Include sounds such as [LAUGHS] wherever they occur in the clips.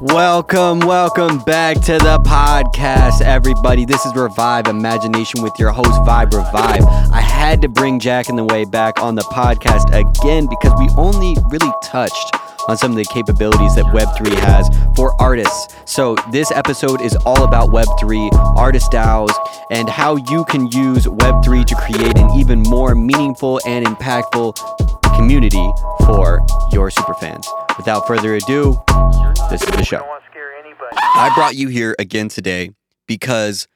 Welcome, welcome back to the podcast, everybody. This is Revive Imagination with your host, Vibe Revive. I had to bring Jack in the Way back on the podcast again because we only really touched on some of the capabilities that Web3 has for artists. So, this episode is all about Web3, artist DAOs, and how you can use Web3 to create an even more meaningful and impactful community for your superfans. Without further ado, this is the show. I brought you here again today because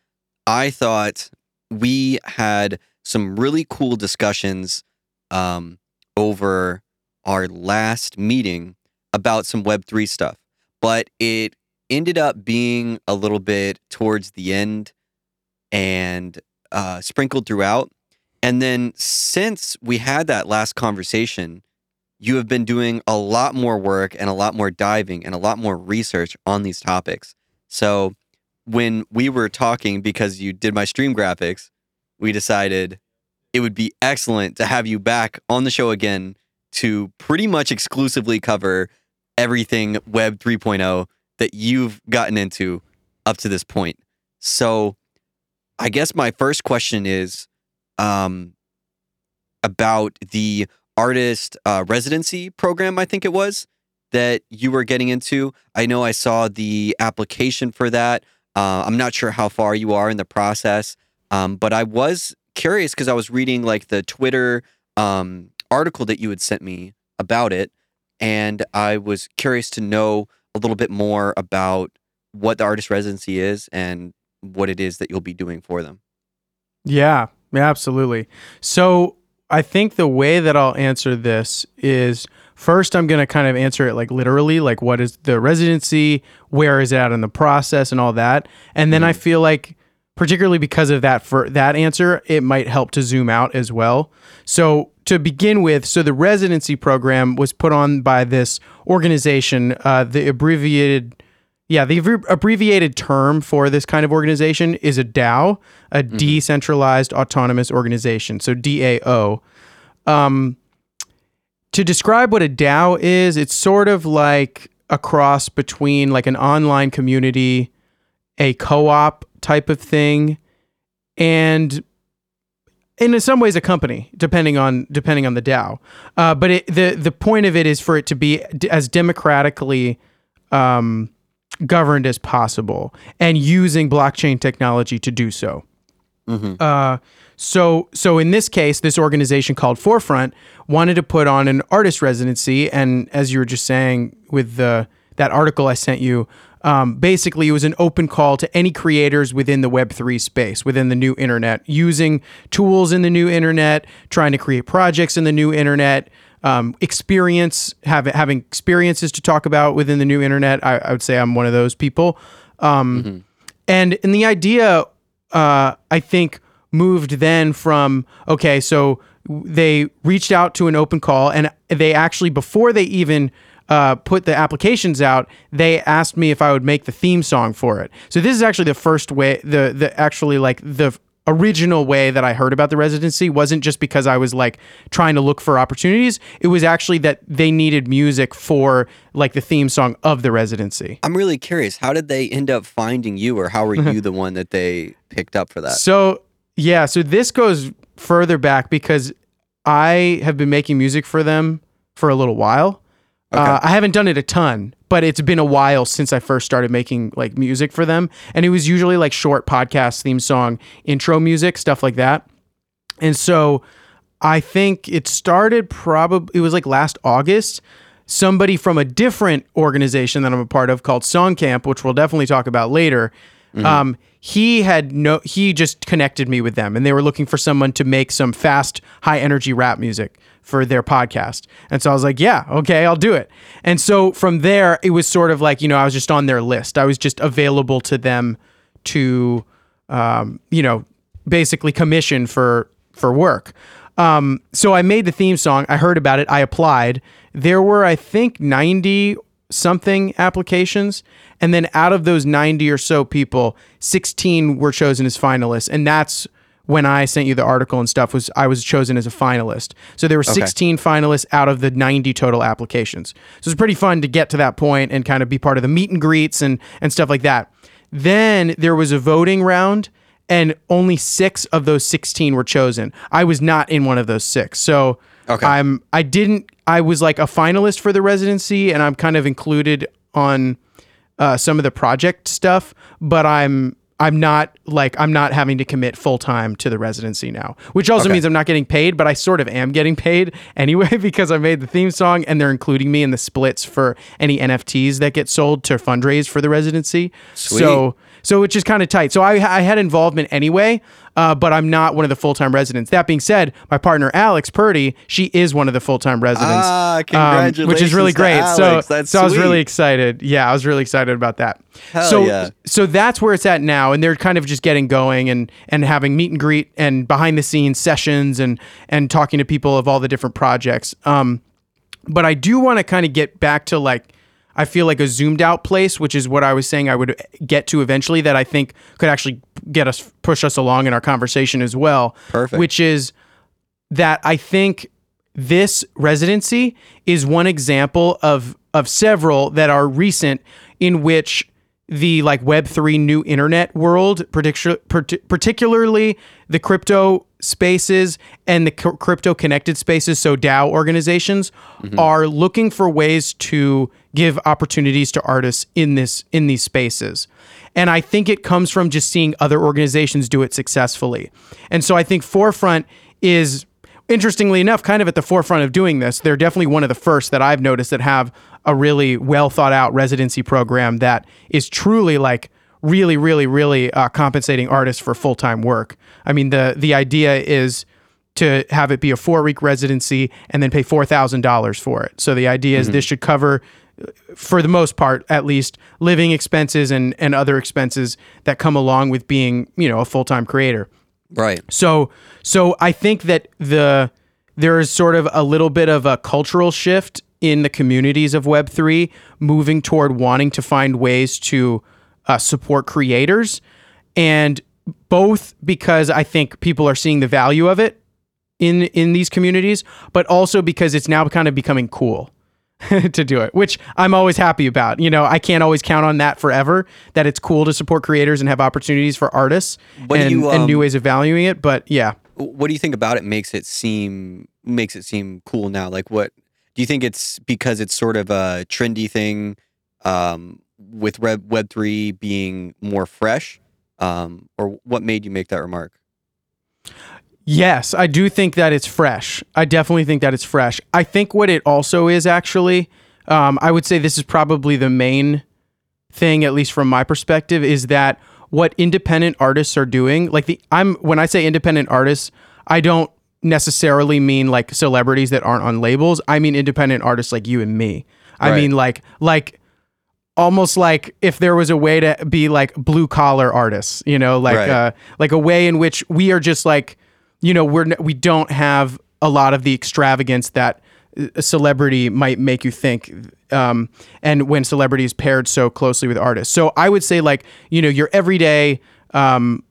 I thought we had some really cool discussions um, over our last meeting about some Web3 stuff, but it ended up being a little bit towards the end and uh, sprinkled throughout. And then since we had that last conversation, you have been doing a lot more work and a lot more diving and a lot more research on these topics. So when we were talking, because you did my stream graphics, we decided it would be excellent to have you back on the show again to pretty much exclusively cover everything Web 3.0 that you've gotten into up to this point. So I guess my first question is um, about the artist uh, residency program, I think it was, that you were getting into. I know I saw the application for that. Uh, I'm not sure how far you are in the process, um, but I was curious because I was reading like the Twitter um, article that you had sent me about it, and I was curious to know a little bit more about what the artist residency is and what it is that you'll be doing for them. Yeah, yeah, absolutely. So I think the way that I'll answer this is first I'm going to kind of answer it like literally, like what is the residency, where is it at in the process, and all that. And then mm-hmm. I feel like particularly because of that for that answer, it might help to zoom out as well. So to begin with, so the residency program was put on by this organization, uh, the abbreviated yeah, the abbreviated term for this kind of organization is a DAO, a mm-hmm. decentralized autonomous organization. So DAO. Um, to describe what a DAO is, it's sort of like a cross between like an online community, a co-op type of thing, and in some ways a company, depending on depending on the DAO. Uh, but it, the the point of it is for it to be as democratically um, governed as possible and using blockchain technology to do so. Mm-hmm. Uh, so, so in this case, this organization called Forefront wanted to put on an artist residency, and as you were just saying with the that article I sent you, um, basically it was an open call to any creators within the Web three space, within the new internet, using tools in the new internet, trying to create projects in the new internet, um, experience, have, having experiences to talk about within the new internet. I, I would say I'm one of those people. Um, mm-hmm. And and the idea, uh, I think, moved then from okay, so they reached out to an open call, and they actually before they even uh, put the applications out, they asked me if I would make the theme song for it. So this is actually the first way, the the actually like the original way that I heard about the residency wasn't just because I was like trying to look for opportunities. It was actually that they needed music for like the theme song of the residency. I'm really curious. How did they end up finding you, or how were [LAUGHS] you the one that they picked up for that? So, yeah, so this goes further back because I have been making music for them for a little while. Okay. Uh, I haven't done it a ton, but it's been a while since I first started making like music for them. And it was usually like short podcast theme song, intro music, stuff like that. And so I think it started probably, it was like last August. Somebody from a different organization that I'm a part of called Song Camp, which we'll definitely talk about later. Mm-hmm. Um, he had no, he just connected me with them and they were looking for someone to make some fast, high energy rap music for their podcast. And so I was like, yeah, okay, I'll do it. And so from there, it was sort of like, you know, I was just on their list. I was just available to them to, um, you know, basically commission for for work. Um, so I made the theme song. I heard about it. I applied. There were, I think, 90 something applications. And then out of those 90 or so people, 16 were chosen as finalists. And that's when I sent you the article and stuff was I was chosen as a finalist. So there were 16 finalists out of the 90 total applications. So it's pretty fun to get to that point and kind of be part of the meet and greets and and stuff like that. Then there was a voting round and only 6 of those 16 were chosen. I was not in one of those 6. So Okay. I'm I didn't I was like a finalist for the residency and I'm kind of included on uh, some of the project stuff, but I'm I'm not like I'm not having to commit full time to the residency now, which also Okay. means I'm not getting paid, but I sort of am getting paid [LAUGHS] anyway because I made the theme song and they're including me in the splits for any NFTs that get sold to fundraise for the residency. Sweet. So so which is kind of tight. So I, I had involvement anyway, uh, but I'm not one of the full time residents. That being said, my partner Alex Purdy, she is one of the full time residents, Ah, um, which is really great. Alex. So That's so I was really excited. Yeah, I was really excited about that. Hell so yeah. so that's where it's at now, and they're kind of just getting going and and having meet and greet and behind the scenes sessions and and talking to people of all the different projects. Um, but I do want to kind of get back to like I feel like a zoomed out place, which is what I was saying I would get to eventually. That I think could actually get us push us along in our conversation as well. Perfect. Which is that I think this residency is one example of of several that are recent in which the like web3 new internet world particu- parti- particularly the crypto spaces and the crypto connected spaces so DAO organizations mm-hmm. are looking for ways to give opportunities to artists in this in these spaces and I think it comes from just seeing other organizations do it successfully and so I think forefront is interestingly enough, kind of at the forefront of doing this. They're definitely one of the first that I've noticed that have a really well thought out residency program that is truly like really, really, really uh, compensating artists for full time work. I mean, the the idea is to have it be a four week residency and then pay four thousand dollars for it. So the idea is this should cover for the most part at least living expenses and and other expenses that come along with being you know a full-time creator Right. so so I think that the there is sort of a little bit of a cultural shift in the communities of Web three, moving toward wanting to find ways to uh, support creators, and both because I think people are seeing the value of it in in these communities, but also because it's now kind of becoming cool. [LAUGHS] to do it, which I'm always happy about. You know, I can't always count on that forever. That it's cool to support creators and have opportunities for artists and, you, and new um, ways of valuing it. But yeah, what do you think about it makes it seem makes it seem cool now like what do you think it's because it's sort of a trendy thing um, with web web 3 being more fresh um, or what made you make that remark Yes, I do think that it's fresh. I definitely think that it's fresh. I think what it also is actually, um, I would say this is probably the main thing, at least from my perspective, is that what independent artists are doing. Like the I'm when I say independent artists, I don't necessarily mean like celebrities that aren't on labels. I mean independent artists like you and me. I Right. mean like like almost like if there was a way to be like blue collar artists, you know, like Right. uh like a way in which we are just like you know, we're we don't have a lot of the extravagance that a celebrity might make you think um and when celebrity is paired so closely with artists. So I would say like, you know, your everyday um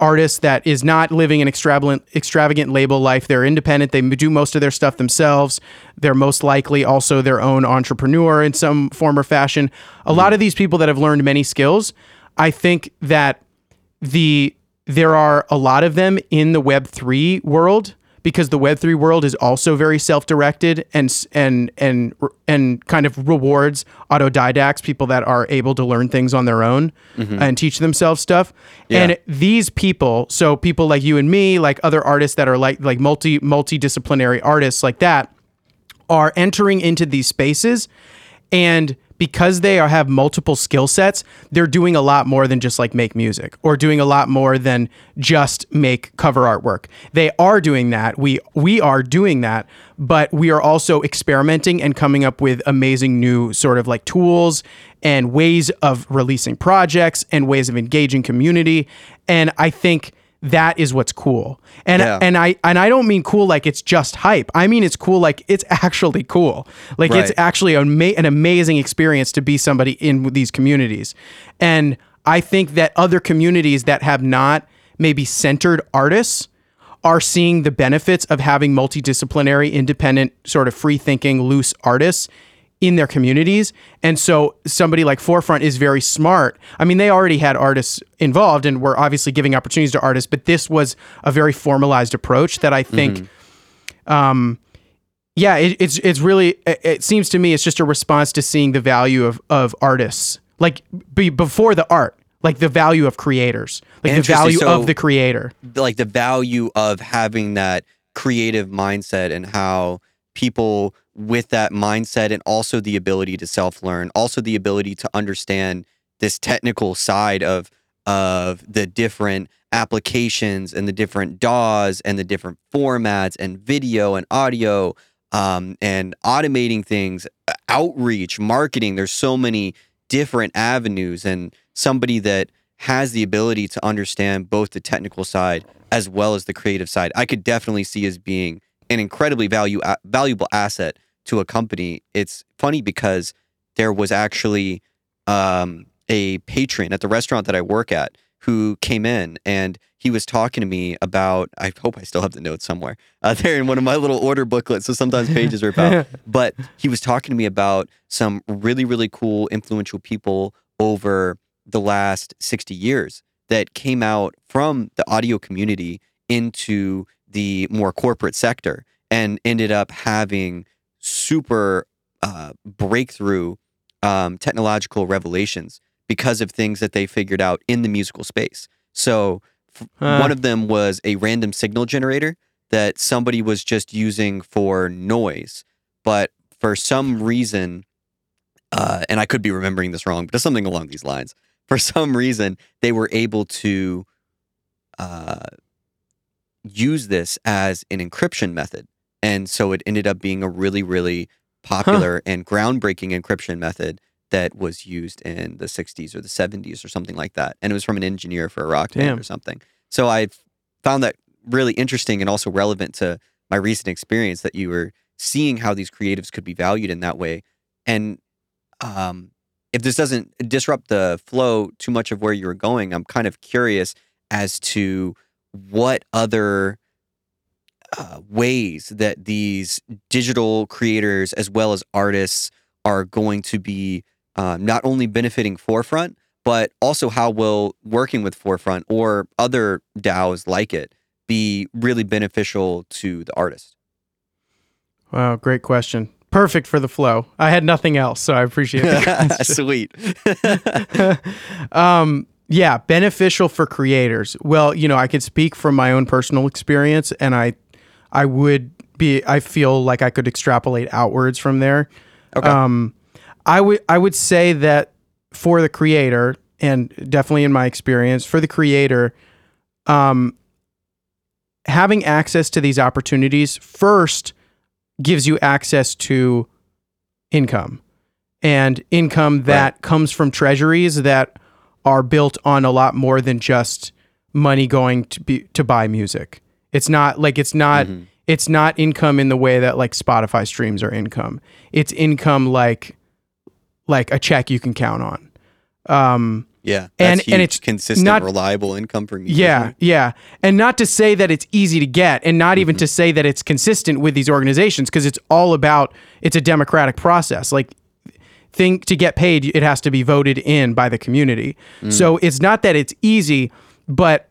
artist that is not living an extravagant extravagant label life. They're independent. They do most of their stuff themselves. They're most likely also their own entrepreneur in some form or fashion. A lot of these people that have learned many skills, I think that the there are a lot of them in the web 3 world because the web 3 world is also very self-directed and and and and kind of rewards autodidacts people that are able to learn things on their own mm-hmm. and teach themselves stuff. And these people so people like you and me like other artists that are like like multi multidisciplinary artists like that are entering into these spaces and because they are, have multiple skill sets they're doing a lot more than just like make music or doing a lot more than just make cover artwork. They are doing that. We we are doing that but we are also experimenting and coming up with amazing new sort of like tools and ways of releasing projects and ways of engaging community. And i think that is what's cool and Yeah. and I and I don't mean cool like it's just hype. I mean it's cool like it's [LAUGHS] actually cool. Like it's actually an amazing experience to be somebody in these communities. And I think that other communities that have not maybe centered artists are seeing the benefits of having multidisciplinary, independent, sort of free thinking, loose artists in their communities. And so somebody like Forefront is very smart. I mean, they already had artists involved and were obviously giving opportunities to artists, but this was a very formalized approach that I think um yeah, it, it's it's really it, it seems to me it's just a response to seeing the value of of artists. Like be, before the art, like the value of creators, like the value So- of the creator. like the value of having that creative mindset and how people with that mindset and also the ability to self-learn also the ability to understand this technical side of of the different applications and the different DAWs and the different formats and video and audio um, and automating things, uh, outreach, marketing. There's so many different avenues, and somebody that has the ability to understand both the technical side as well as the creative side, I could definitely see as being an incredibly value valuable asset to a company. It's funny because there was actually um, a patron at the restaurant that I work at who came in and he was talking to me about. I hope I still have the notes somewhere. [LAUGHS] Uh, they're in one of my little order booklets, so sometimes pages are about [LAUGHS] But he was talking to me about some really, really cool, influential people over the last 60 years that came out from the audio community into the more corporate sector and ended up having super uh, breakthrough um, technological revelations because of things that they figured out in the musical space. So, f- Huh. one of them was a random signal generator that somebody was just using for noise, but for some reason, uh, and I could be remembering this wrong, but it's something along these lines. For some reason, they were able to uh, use this as an encryption method. And so it ended up being a really, really popular and groundbreaking encryption method that was used in the 60s or the 70s or something like that. And it was from an engineer for a rock Damn. band or something. So I found that really interesting and also relevant to my recent experience that you were seeing how these creatives could be valued in that way. And um, if this doesn't disrupt the flow too much of where you were going, I'm kind of curious as to what other uh, ways that these digital creators as well as artists are going to be uh, not only benefiting Forefront, but also how will working with Forefront or other DAOs like it be really beneficial to the artist? Wow, great question. Perfect for the flow. I had nothing else, so I appreciate [LAUGHS] it. Sweet. [LAUGHS] [LAUGHS] um, yeah, beneficial for creators. Well, you know, I can speak from my own personal experience, and I, I would be. I feel like I could extrapolate outwards from there. Okay. Um, I would. I would say that for the creator, and definitely in my experience, for the creator, um, having access to these opportunities first gives you access to income and income that comes from treasuries that are built on a lot more than just money going to be to buy music. It's not like it's not Mhm. it's not income in the way that like Spotify streams are income. It's income like like a check you can count on. Um Yeah, And- that's and huge. it's consistent, not- reliable income for musicians. yeah, yeah. And not to say that it's easy to get and not even to say that it's consistent with these organizations because it's all about it's a democratic process. Like think to get paid it has to be voted in by the community. So it's not that it's easy, but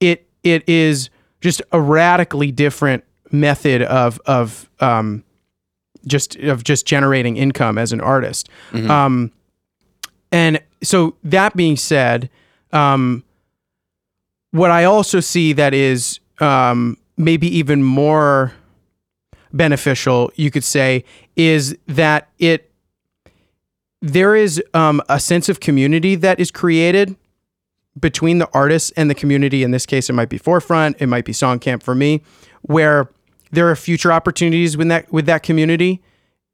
it it is just a radically different method of of um just of just generating income as an artist. Mhm. Um and so that being said, um, what I also see that is um, maybe even more beneficial, you could say, is that it there is um, a sense of community that is created between the artists and the community. In this case, it might be Forefront, it might be Song Camp for me, where there are future opportunities with that with that community,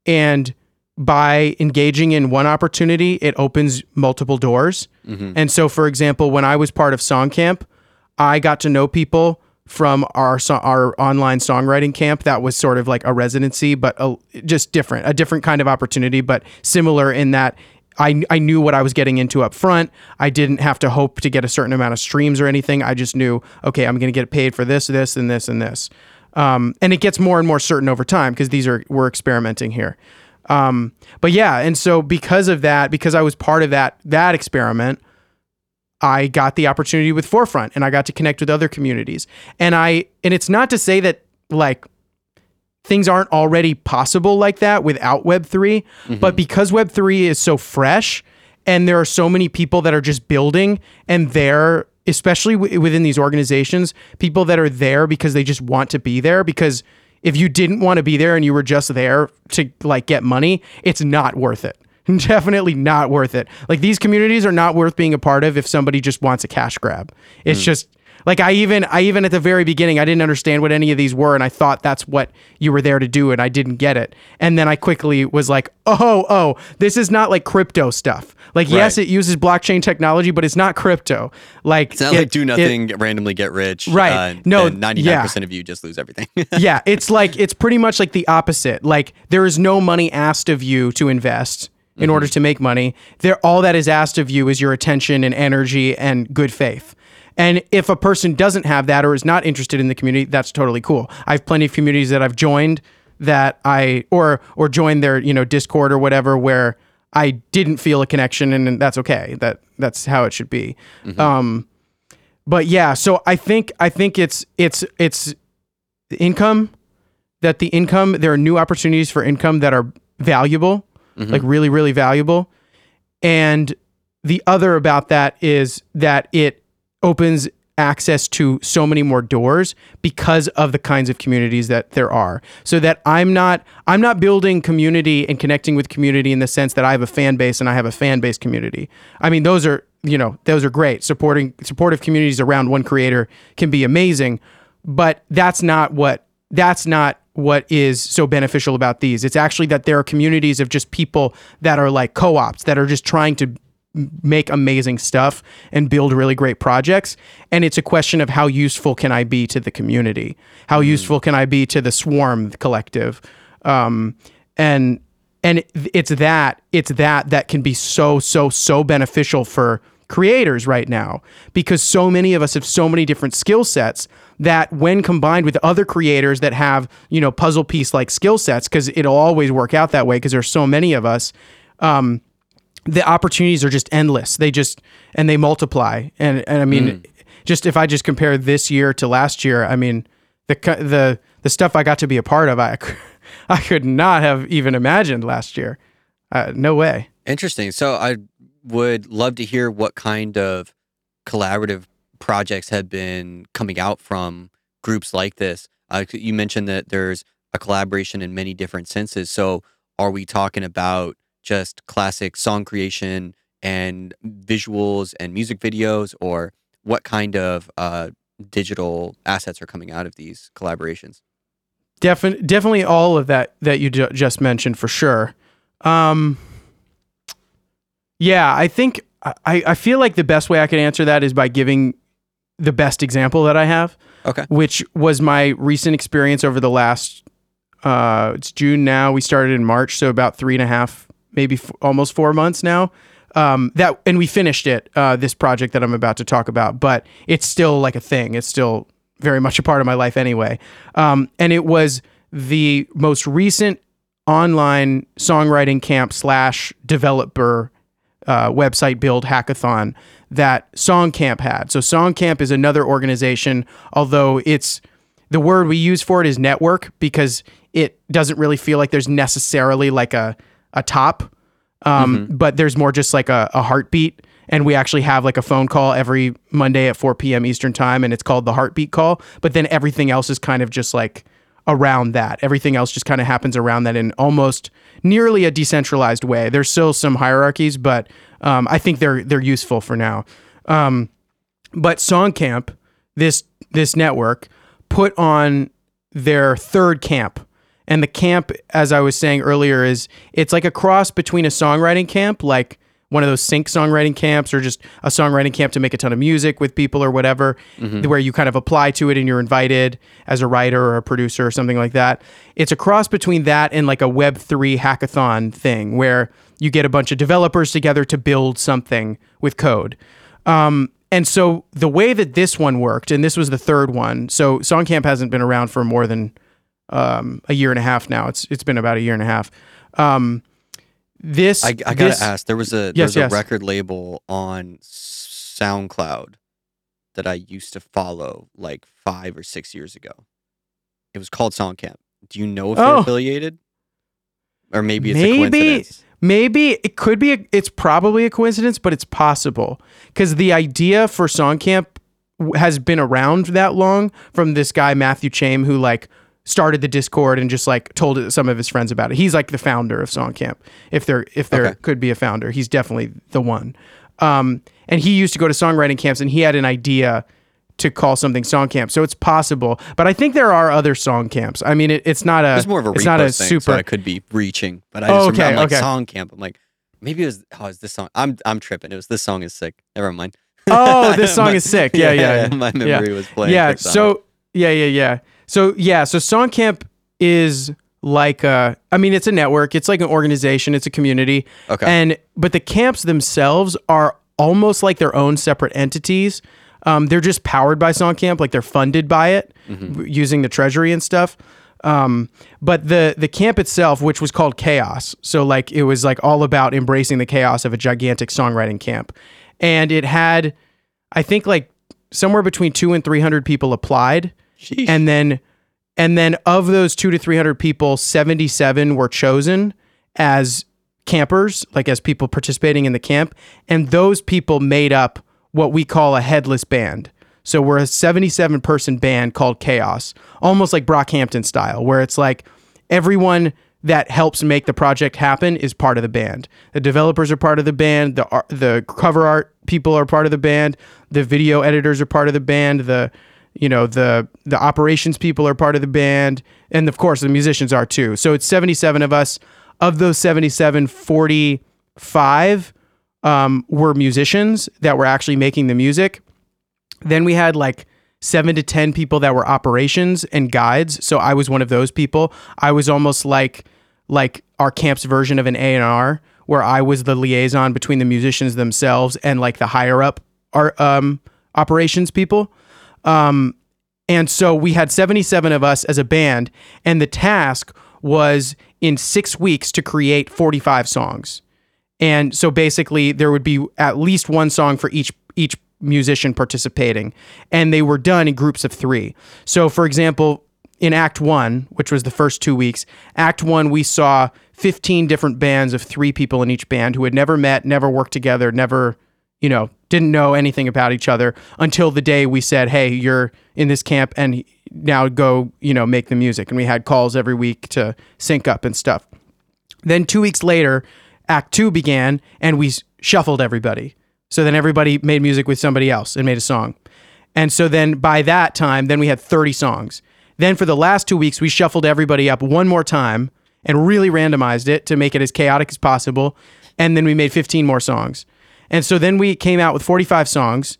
and by engaging in one opportunity, it opens multiple doors. Mhm. And so, for example, when I was part of Song Camp, I got to know people from our so- our online songwriting camp that was sort of like a residency, but a, just different, a different kind of opportunity, but similar in that I, I knew what I was getting into up front. I didn't have to hope to get a certain amount of streams or anything. I just knew, okay, I'm going to get paid for this, this, and this, and this. Um, and it gets more and more certain over time because these are we're experimenting here. Um, but yeah, and so because of that, because I was part of that that experiment, I got the opportunity with Forefront and I got to connect with other communities. And I and it's not to say that like things aren't already possible like that without Web3, but mm-hmm. because Web3 is so fresh and there are so many people that are just building and they're especially w- within these organizations, people that are there because they just want to be there because if you didn't want to be there and you were just there to like get money, it's not worth it. [LAUGHS] Definitely not worth it. Like these communities are not worth being a part of if somebody just wants a cash grab. It's mm. just like I even I even at the very beginning I didn't understand what any of these were and I thought that's what you were there to do and I didn't get it. And then I quickly was like, "Oh, oh, this is not like crypto stuff." Like yes, it uses blockchain technology, but it's not crypto. Like It's not it- like do it- nothing, randomly get rich. Right. Uh, No, and 99% of you just lose everything. [LAUGHS] yeah, it's like it's pretty much like the opposite. Like there is no money asked of you to invest in order to make money. There all that is asked of you is your attention and energy and good faith. And if a person doesn't have that or is not interested in the community, that's totally cool. I have plenty of communities that I've joined that I or or joined their, you know, Discord or whatever where I didn't feel a connection and, and that's okay. That that's how it should be. Um but yeah, so I think I think it's it's it's the income that the income there are new opportunities for income that are valuable like really really valuable and the other about that is that it opens access to so many more doors because of the kinds of communities that there are. So that i'm not i'm not building community and connecting with community in the sense that i have a fan base and i have a fan base community. I mean those are you know those are great. Supporting supportive communities around one creator can be amazing but that's not what that's not what is so beneficial about these. It's actually that there are communities of just people that are like co-ops that are just trying to make amazing stuff and build really great projects. And it's a question of how useful can i be to the community? How useful can i be to the swarm collective? Um, and and it's that it's that that can be so so so beneficial for creators right now. Because so many of us have so many different skill sets that when combined with other creators that have you know puzzle piece like skill sets because it'll always work out that way because there's so many of us um, the opportunities are just endless they just and they multiply and and i mean just if i just compare this year to last year i mean the the the stuff i got to be a part of I [LAUGHS] I could not have even imagined last year uh, no way Interesting. So I would love to hear what kind of collaborative projects have been coming out from groups like this. Uh, you mentioned that there's a collaboration in many different senses. So are we talking about just classic song creation and visuals and music videos, or what kind of uh, digital assets are coming out of these collaborations? Defin- definitely all of that that you ju- just mentioned for sure. Um, yeah, I think I, I feel like the best way I could answer that is by giving the best example that I have, Okay. which was my recent experience over the last. Uh, it's June now. We started in March, so about three and a half, maybe f- almost four months now. Um, that and we finished it. Uh, this project that I'm about to talk about, but it's still like a thing. It's still very much a part of my life anyway. Um, and it was the most recent online songwriting camp slash developer uh, website build hackathon that Song Camp had. So Song Camp is another organization, although it's the word we use for it is network because it doesn't really feel like there's necessarily like a a top, um, but there's more just like a, a heartbeat. And we actually have like a phone call every Monday at 4 p.m. Eastern time, and it's called the heartbeat call. But then everything else is kind of just like around that. Everything else just kind of happens around that in almost nearly a decentralized way. There's still some hierarchies, but um, I think they're they're useful for now. Um, but Songcamp, this this network, put on their third camp. And the camp, as I was saying earlier, is it's like a cross between a songwriting camp, like one of those sync songwriting camps or just a songwriting camp to make a ton of music with people or whatever, where you kind of apply to it and you're invited as a writer or a producer or something like that. It's a cross between that and like a Web3 hackathon thing where you get a bunch of developers together to build something with code. Um, and so the way that this one worked, and this was the third one, so Songcamp hasn't been around for more than um, a year and a half now. It's it's been about a year and a half. Um, this I, I gotta this- ask. There was a Yes, a yes. record label on SoundCloud that I used to follow like five or six years ago. It was called Songcamp. Do you know if they're Oh. affiliated? Or maybe it's a Maybe. coincidence. Maybe it could be. A, it's probably a coincidence, but it's possible because the idea for Songcamp has been around that long from this guy Matthew Chaim who like started the Discord and just like told some of his friends about it. He's like the founder of Songcamp. If there if there Okay. could be a founder, he's definitely the one. Um, and he used to go to songwriting camps, and he had an idea to call something song camp. So it's possible, but I think there are other song camps. I mean, it, it's not a It's more of a it's not a thing, super so I could be reaching. But I Oh, just okay, remember I'm like okay. song camp. I'm like, maybe it was oh, is this song? I'm I'm tripping. It was this song is sick. Never mind. Oh, [LAUGHS] this song My- is sick. [LAUGHS] Yeah, yeah. [LAUGHS] yeah. My memory was playing. yeah tricks on it. so yeah yeah yeah so yeah so songcamp is like a i mean it's a network. It's like an organization. It's a community. Okay. and but the camps themselves are almost like their own separate entities. Um, they're just powered by songcamp like they're funded by it w- using the treasury and stuff. Um, but the the camp itself which was called chaos so like it was like all about embracing the chaos of a gigantic songwriting camp. And it had i think like somewhere between two and 300 people applied Sheesh. and then and then of those two to 300 people 77 were chosen as campers like as people participating in the camp and those people made up what we call a headless band so we're a 77 person band called chaos almost like brockhampton style where it's like everyone that helps make the project happen is part of the band. The developers are part of the band. The the cover art people are part of the band. The video editors are part of the band. The you know the the operations people are part of the band, and of course the musicians are too. So it's 77 of us. Of those 77, 45 um, were musicians that were actually making the music. Then we had like seven to 10 people that were operations and guides. So I was one of those people. I was almost like, like our camp's version of an A&R where I was the liaison between the musicians themselves and like the higher up our, um, operations people. Um, and so we had 77 of us as a band, and the task was in six weeks to create 45 songs. And so basically, there would be at least one song for each each musician participating, and they were done in groups of three. So, for example, in Act One, which was the first two weeks, Act One, we saw 15 different bands of three people in each band who had never met, never worked together, never, you know, didn't know anything about each other until the day we said, "Hey, you're in this camp, and now go, you know, make the music." And we had calls every week to sync up and stuff. Then two weeks later, Act Two began, and we shuffled everybody. So then everybody made music with somebody else and made a song. And so then by that time, then we had 30 songs. Then for the last two weeks, we shuffled everybody up one more time and really randomized it to make it as chaotic as possible. And then we made 15 more songs. And so then we came out with 45 songs.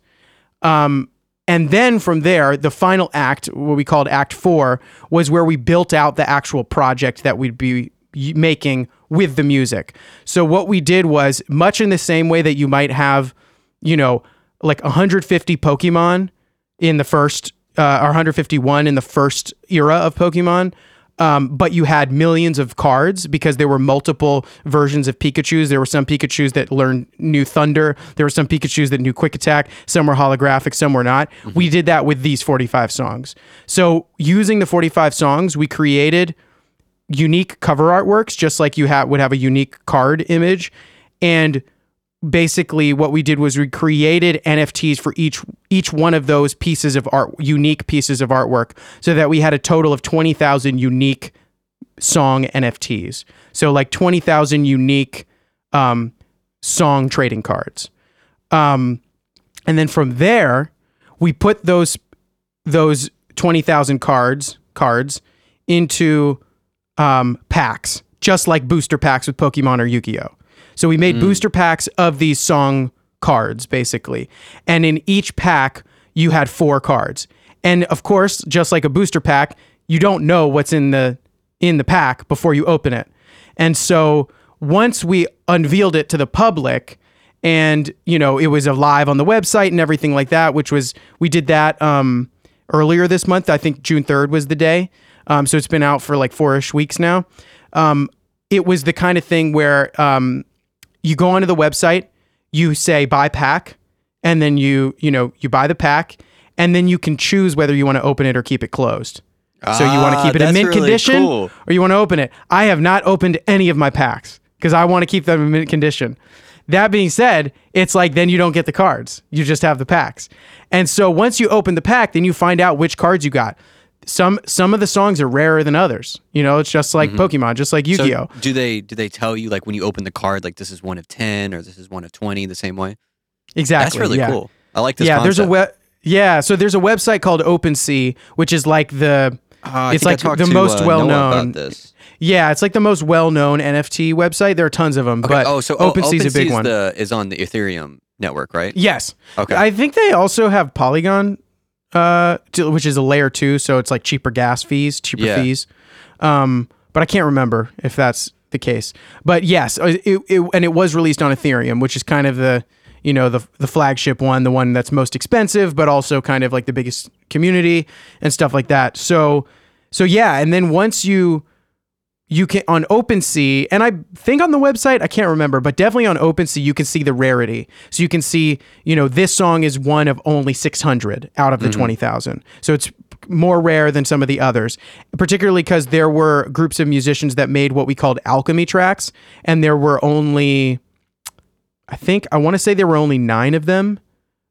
Um, and then from there, the final act, what we called Act Four, was where we built out the actual project that we'd be making with the music. So what we did was much in the same way that you might have, you know, like 150 Pokemon in the first, uh, or 151 in the first era of Pokemon. Um, but you had millions of cards because there were multiple versions of Pikachu's. There were some Pikachu's that learned new Thunder. There were some Pikachu's that knew Quick Attack. Some were holographic, some were not. We did that with these 45 songs. So using the 45 songs, we created unique cover artworks, just like you ha- would have a unique card image. And basically what we did was we created NFTs for each each one of those pieces of art, unique pieces of artwork, so that we had a total of 20,000 unique song NFTs. So like 20,000 unique um, song trading cards. Um, and then from there, we put those those 20,000 cards cards into um, packs, just like booster packs with Pokemon or Yu-Gi-Oh. So we made booster packs of these song cards, basically. And in each pack, you had four cards. And of course, just like a booster pack, you don't know what's in the in the pack before you open it. And so once we unveiled it to the public and you know it was live on the website and everything like that which was we did that um earlier this month i think june 3rd was the day um so it's been out for like four-ish weeks now um it was the kind of thing where um you go onto the website you say buy pack and then you you know you buy the pack and then you can choose whether you want to open it or keep it closed so you want to Ah, keep it in mint really condition cool. or you want to open it. I have not opened any of my packs because I want to keep them in mint condition. That being said, it's like then you don't get the cards. You just have the packs. And so once you open the pack, then you find out which cards you got. Some some of the songs are rarer than others. You know, it's just like Pokemon, just like Mm-hmm. Yu-Gi-Oh. do they do they tell you like when you open the card like this is one of ten or this is one of twenty the same way? exactly. That's really yeah. cool. I like this. Yeah, there's a concept. web. Yeah, so there's a website called OpenSea, which is like the I it's like the to, most uh, well known. this. Yeah, it's like the most well-known NFT website. There are tons of them, Okay. but oh, so oh, OpenSea is a big one. The, is on the Ethereum network, right? Yes. Okay. I think they also have Polygon, uh, to- which is a layer two, so it's like cheaper gas fees, cheaper Yeah. fees. Um, but I can't remember if that's the case. But yes, uh, it, it, and it was released on Ethereum, which is kind of the you know the the flagship one, the one that's most expensive, but also kind of like the biggest community and stuff like that. So so yeah, and then once you you can on OpenSea, and I think on the website, I can't remember, but definitely on OpenSea, you can see the rarity. So you can see, you know, this song is one of only 600 out of the mm-hmm. 20,000. So it's more rare than some of the others, particularly because there were groups of musicians that made what we called alchemy tracks, and there were only, I think, I want to say there were only nine of them,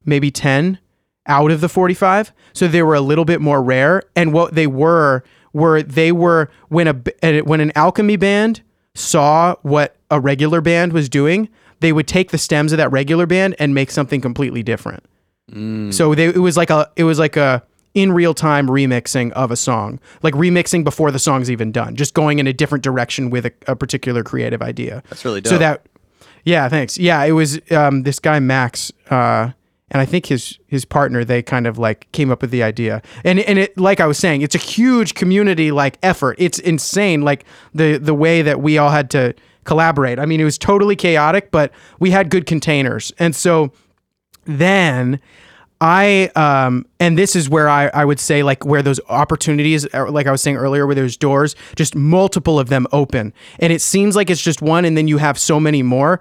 maybe 10 out of the 45 so they were a little bit more rare and what they were were they were when a when an alchemy band saw what a regular band was doing they would take the stems of that regular band and make something completely different. So they it was like a it was like a in real time remixing of a song like remixing before the song's even done just going in a different direction with a, a particular creative idea. That's really dope. so that yeah thanks. Yeah it was um, this guy max uh, and i think his his partner they kind of like came up with the idea. And and it like i was saying it's a huge community like effort. It's insane like the the way that we all had to collaborate. I mean it was totally chaotic but we had good containers. And so then I um and this is where I I would say like where those opportunities like I was saying earlier where there's doors just multiple of them open. And it seems like it's just one and then you have so many more.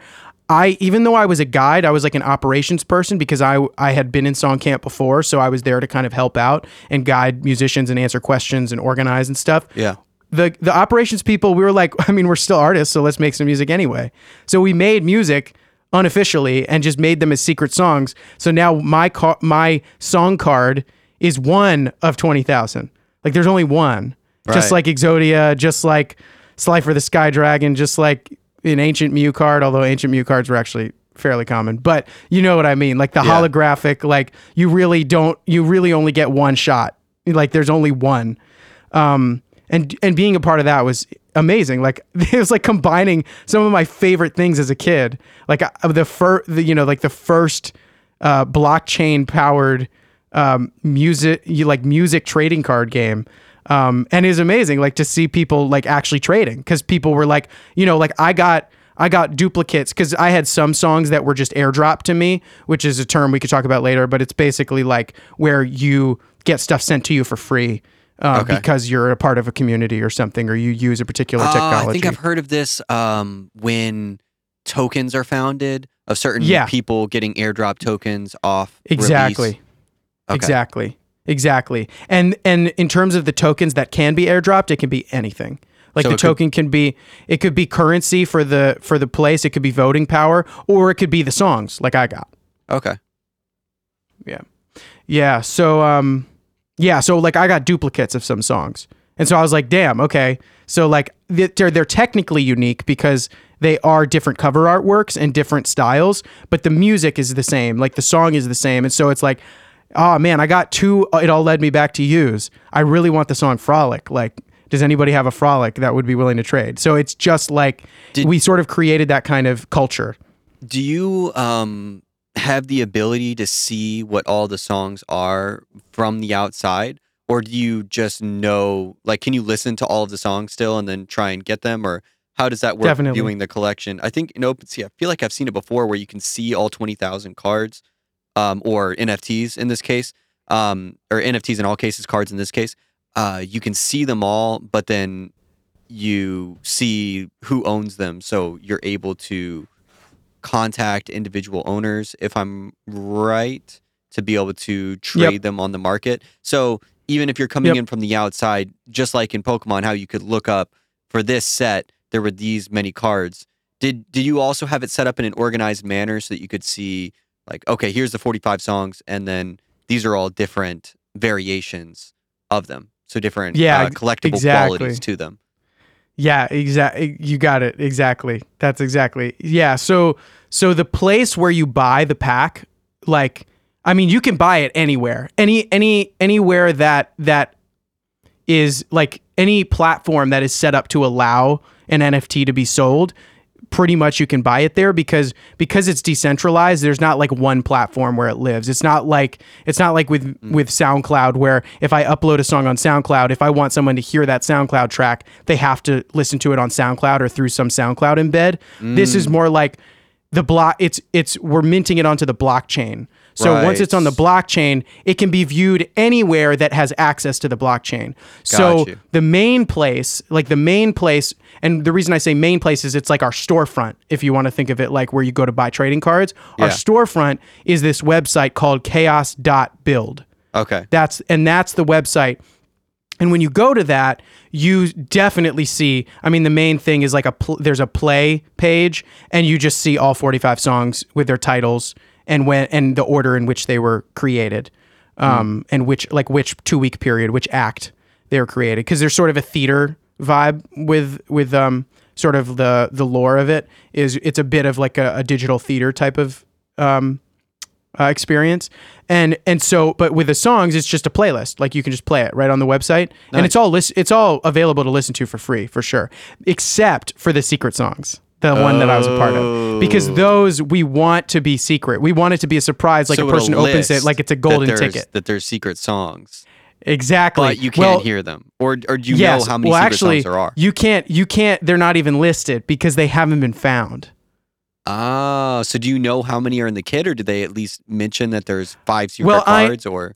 I even though I was a guide, I was like an operations person because I I had been in song camp before, so I was there to kind of help out and guide musicians and answer questions and organize and stuff. Yeah. the the operations people we were like [LAUGHS] i mean we're still artists so let's make some music anyway. So we made music unofficially and just made them as secret songs. So now my car, my song card is one of 20,000 like there's only one. Right. just like exodia just like slifer the sky dragon just like an ancient mew card although ancient mew cards were actually fairly common but you know what i mean like the Yeah. holographic like you really don't you really only get one shot like there's only one um, and and being a part of that was amazing. Like [LAUGHS] it was like combining some of my favorite things as a kid, like uh, the first, the, you know, like the first uh, blockchain powered um, music, you like music trading card game. Um, and is amazing, like to see people like actually trading because people were like, you know, like I got. I got duplicates because I had some songs that were just airdropped to me, which is a term we could talk about later, but it's basically like where you get stuff sent to you for free uh, Okay. because you're a part of a community or something, or you use a particular Uh, technology. I think I've heard of this um, when tokens are founded of certain Yeah. people getting airdrop tokens off. exactly. Okay. exactly, exactly. And and in terms of the tokens that can be airdropped, it can be anything. Like So the it could- token can be, it could be currency for the for the place. It could be voting power, or it could be the songs, like I got. Okay. Yeah. Yeah. So um yeah, so like I got duplicates of some songs. And so I was like, damn, okay. So like they're they're technically unique because they are different cover artworks and different styles, but the music is the same. Like the song is the same. And so it's like, oh man, I got two it all led me back to use. I really want the song Frolic. Like Does anybody have a frolic that would be willing to trade? So it's just like Did- we sort of created that kind of culture. Do you um have the ability to see what all the songs are from the outside? Or do you just know like can you listen to all of the songs still and then try and get them? Or how does that work Definitely. viewing the collection? I think in OpenSea, I feel like I've seen it before where you can see all twenty thousand cards, um, or NFTs in this case, um, or NFTs in all cases, cards in this case. Uh, you can see them all, but then you see who owns them, so you're able to contact individual owners, if I'm right, to be able to trade them on the market. So even if you're coming Yep. in from the outside, just like in Pokemon, how you could look up for this set, there were these many cards. Did did you also have it set up in an organized manner so that you could see like, okay, here's the 45 songs, and then these are all different variations of them, so different Yeah, uh, collectible exactly. qualities to them. Yeah, exactly. You got it. Exactly. That's exactly. Yeah. So, so the place where you buy the pack, like, I mean, you can buy it anywhere, any, any, anywhere that that is like any platform that is set up to allow an NFT to be sold. Pretty much, you can buy it there because because it's decentralized. There's not like one platform where it lives. It's not like it's not like with mm. with SoundCloud where if I upload a song on SoundCloud, if I want someone to hear that SoundCloud track, they have to listen to it on SoundCloud or through some SoundCloud embed. This is mm. more like the block. It's it's we're minting it onto the blockchain. So once it's on the blockchain, it can be viewed anywhere that has access to the blockchain. So you. the main place, like the main place, and the reason I say main place is it's like our storefront, if you want to think of it like where you go to buy trading cards. Our Yeah. storefront is this website called chaos.build. Okay. That's and that's the website. And when you go to that, you definitely see. I mean, the main thing is like a pl- there's a play page, and you just see all 45 songs with their titles and when and the order in which they were created, um, and which like which two week period, which act they were created. Because there's sort of a theater vibe with with um sort of the the lore of it is it's a bit of like a, a digital theater type of um uh, experience. And and so but with the songs it's just a playlist. Like you can just play it right on the website. And it's all list it's all available to listen to for free for sure except for the secret songs the one that I was a part of. Because Oh. those we want to be secret. We want it to be a surprise like So a person opens it like it's a golden there's- ticket. That there's secret songs, exactly but you can't Well, hear them, or or do you yes know how many well secret actually songs there are? you can't you can't they're not even listed because they haven't been found Ah, so do you know how many are in the kit, or did they at least mention that there's five secret Well, I- cards? or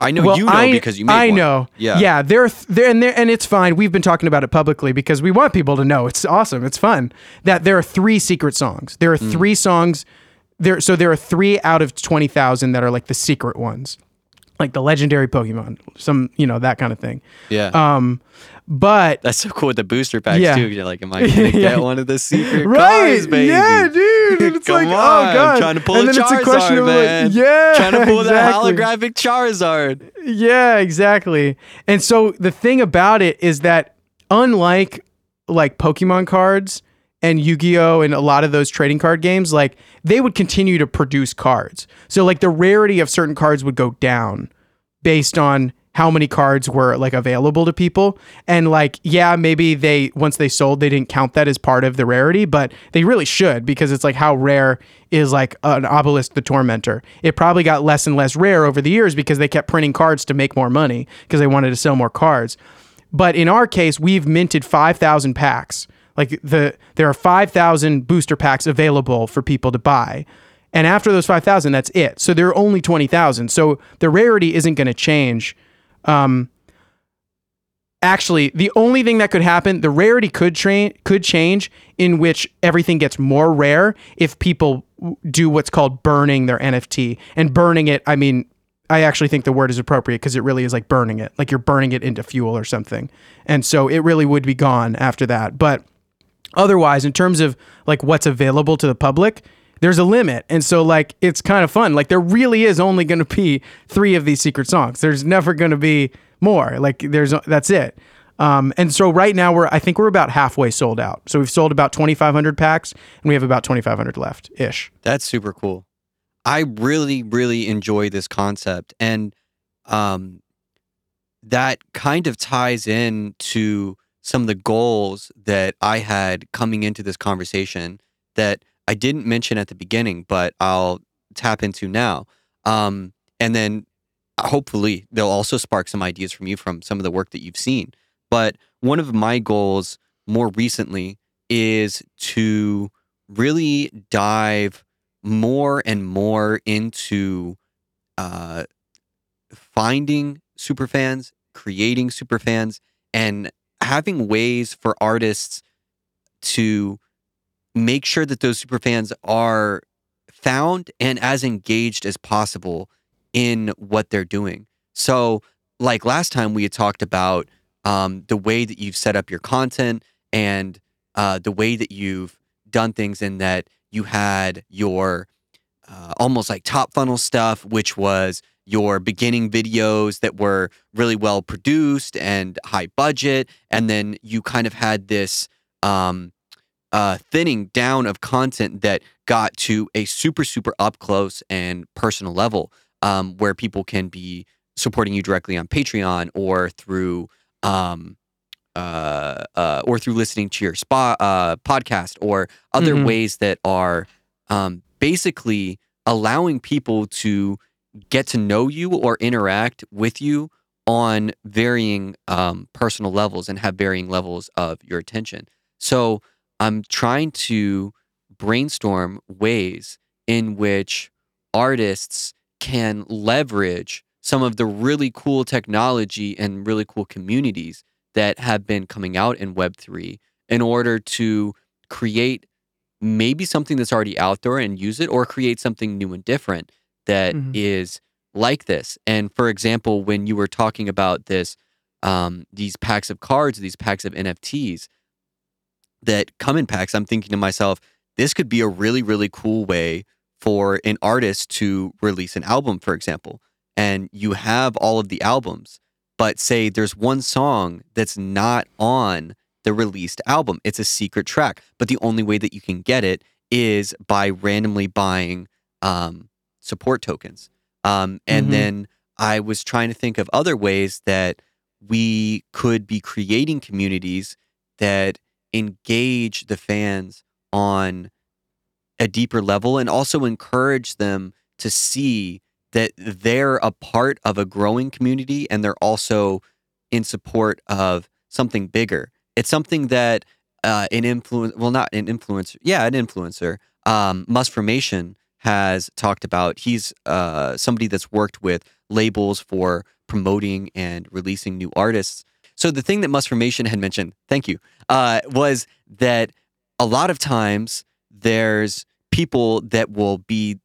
I know well, you know I, because you made I one. know. Yeah. yeah. They're th- they're and they're, and it's fine. We've been talking about it publicly because we want people to know. It's awesome. It's fun that there are three secret songs. There are Mm. three songs. There so there are three out of twenty thousand that are like the secret ones, like the legendary Pokemon, some you know that kind of thing. Yeah, Um, but that's so cool with the booster packs yeah. too. You're like, am I [LAUGHS] gonna Yeah. get one of the secret right, cards, baby? yeah, dude. And it's [LAUGHS] Come like, on, oh god, trying to pull and a then it's a question Charizard, of like, [LAUGHS] yeah, Trying to pull exactly. that holographic Charizard. Yeah, exactly. And so the thing about it is that unlike like Pokemon cards and Yu-Gi-Oh! and a lot of those trading card games, like they would continue to produce cards. So like the rarity of certain cards would go down based on how many cards were like available to people. And like yeah maybe they once they sold they didn't count that as part of the rarity but they really should because it's like how rare is like an obelisk the tormentor? It probably got less and less rare over the years because they kept printing cards to make more money because they wanted to sell more cards. But in our case we've minted 5000 packs like the there are 5000 booster packs available for people to buy and after those 5,000, that's it. So there are only 20,000. So the rarity isn't going to change. Um, actually, the only thing that could happen, the rarity could train could change in which everything gets more rare if people do what's called burning their NFT. And burning it, I mean, I actually think the word is appropriate because it really is like burning it, like you're burning it into fuel or something. And so it really would be gone after that. But otherwise in terms of like what's available to the public there's a limit. And so like it's kind of fun. Like there really is only going to be three of these secret songs. There's never going to be more. Like there's that's it. Um, and so right now we're i think we're about halfway sold out. So we've sold about 2500 packs and we have about 2500 left ish That's super cool. I really, really enjoy this concept. And um that kind of ties in to some of the goals that I had coming into this conversation that I didn't mention at the beginning, but I'll tap into now. Um, and then hopefully they'll also spark some ideas from you from some of the work that you've seen. But one of my goals more recently is to really dive more and more into uh, finding superfans, creating superfans, and having ways for artists to make sure that those superfans are found and as engaged as possible in what they're doing. So, like last time, we had talked about um, the way that you've set up your content and uh, the way that you've done things, in that you had your uh, almost like top funnel stuff, which was your beginning videos that were really well produced and high budget, and then you kind of had this um, uh, thinning down of content that got to a super super up close and personal level um, where people can be supporting you directly on Patreon or through um, uh, uh, or through listening to your spa uh, podcast or other Mhm. ways that are um, basically allowing people to get to know you or interact with you on varying um, personal levels and have varying levels of your attention. So I'm trying to brainstorm ways in which artists can leverage some of the really cool technology and really cool communities that have been coming out in Web3 in order to create maybe something that's already out there and use it or create something new and different that is Mhm. like this. And for example, when you were talking about this, um, these packs of cards, these packs of NFTs that come in packs, I'm thinking to myself, this could be a really, really cool way for an artist to release an album, for example. And you have all of the albums, but say there's one song that's not on the released album. It's a secret track, but the only way that you can get it is by randomly buying um, support tokens. Um, and Mhm. then I was trying to think of other ways that we could be creating communities that engage the fans on a deeper level and also encourage them to see that they're a part of a growing community and they're also in support of something bigger. It's something that uh, an influence, well, not an influencer, yeah, an influencer, um, Musformation has talked about. He's uh, somebody that's worked with labels for promoting and releasing new artists. So the thing that Musformation had mentioned, thank you, uh, was that a lot of times there's people that will be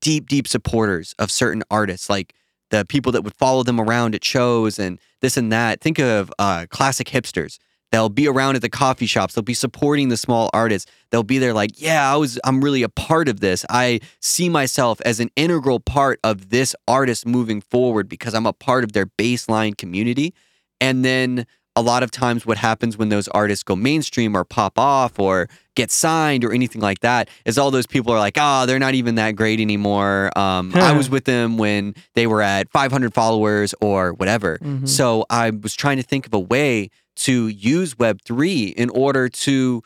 deep, deep supporters of certain artists, like the people that would follow them around at shows and this and that. Think of uh, classic hipsters. They'll be around at the coffee shops. They'll be supporting the small artists. They'll be there like, yeah, I was, I'm really a part of this. I see myself as an integral part of this artist moving forward because I'm a part of their baseline community. And then a lot of times, what happens when those artists go mainstream or pop off or get signed or anything like that is all those people are like, oh, they're not even that great anymore. Um, I was with them when they were at 500 followers or whatever. Mhm. So I was trying to think of a way to use Web3 in order to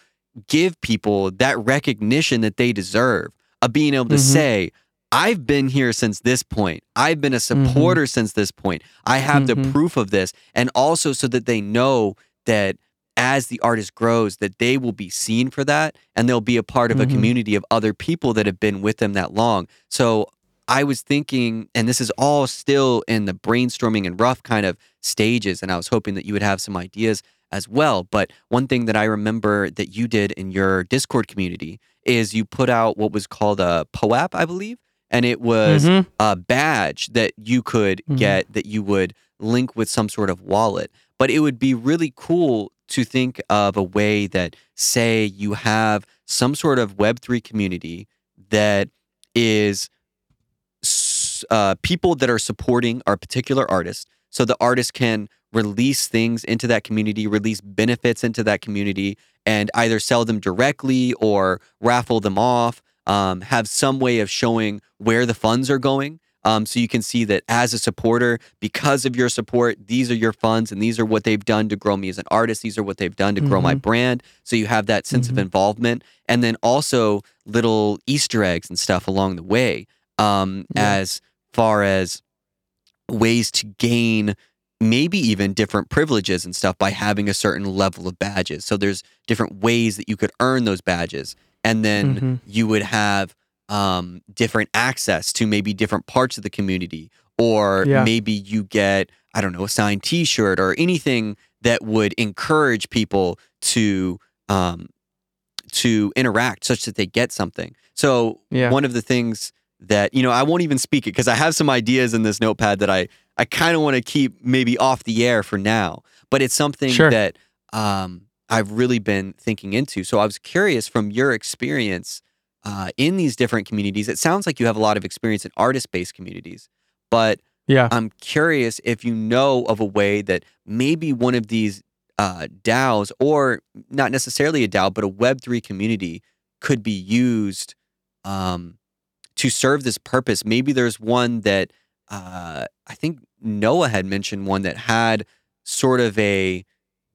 give people that recognition that they deserve of being able to Mhm. say, I've been here since this point. I've been a supporter since this point. I have the Mhm. proof of this. And also so that they know that as the artist grows, that they will be seen for that and they'll be a part of a Mhm. community of other people that have been with them that long. So I was thinking, and this is all still in the brainstorming and rough kind of stages, and I was hoping that you would have some ideas as well. But one thing that I remember that you did in your Discord community is you put out what was called a POAP, I believe, and it was Mhm. a badge that you could Mhm. get that you would link with some sort of wallet. But it would be really cool to think of a way that, say, you have some sort of Web3 community that is uh, people that are supporting our particular artist. So the artist can release things into that community, release benefits into that community, and either sell them directly or raffle them off. Um, have some way of showing where the funds are going. Um, so you can see that as a supporter, because of your support, these are your funds and these are what they've done to grow me as an artist. These are what they've done to grow my brand. So you have that sense of involvement. And then also little Easter eggs and stuff along the way um, as far as ways to gain maybe even different privileges and stuff by having a certain level of badges. So there's different ways that you could earn those badges. And then Mhm. you would have um, different access to maybe different parts of the community. Or Yeah. maybe you get, I don't know, a signed t shirt or anything that would encourage people to um, to interact such that they get something. So Yeah. one of the things that you know I won't even speak it because I have some ideas in this notepad that I I kind of want to keep maybe off the air for now, but it's something Sure. that um, I've really been thinking into. So I was curious from your experience uh, in these different communities. It sounds like you have a lot of experience in artist based communities, but Yeah. I'm curious if you know of a way that maybe one of these uh, DAOs, or not necessarily a DAO, but a Web3 community could be used um, to serve this purpose. Maybe there's one that uh, I think Noah had mentioned one that had sort of a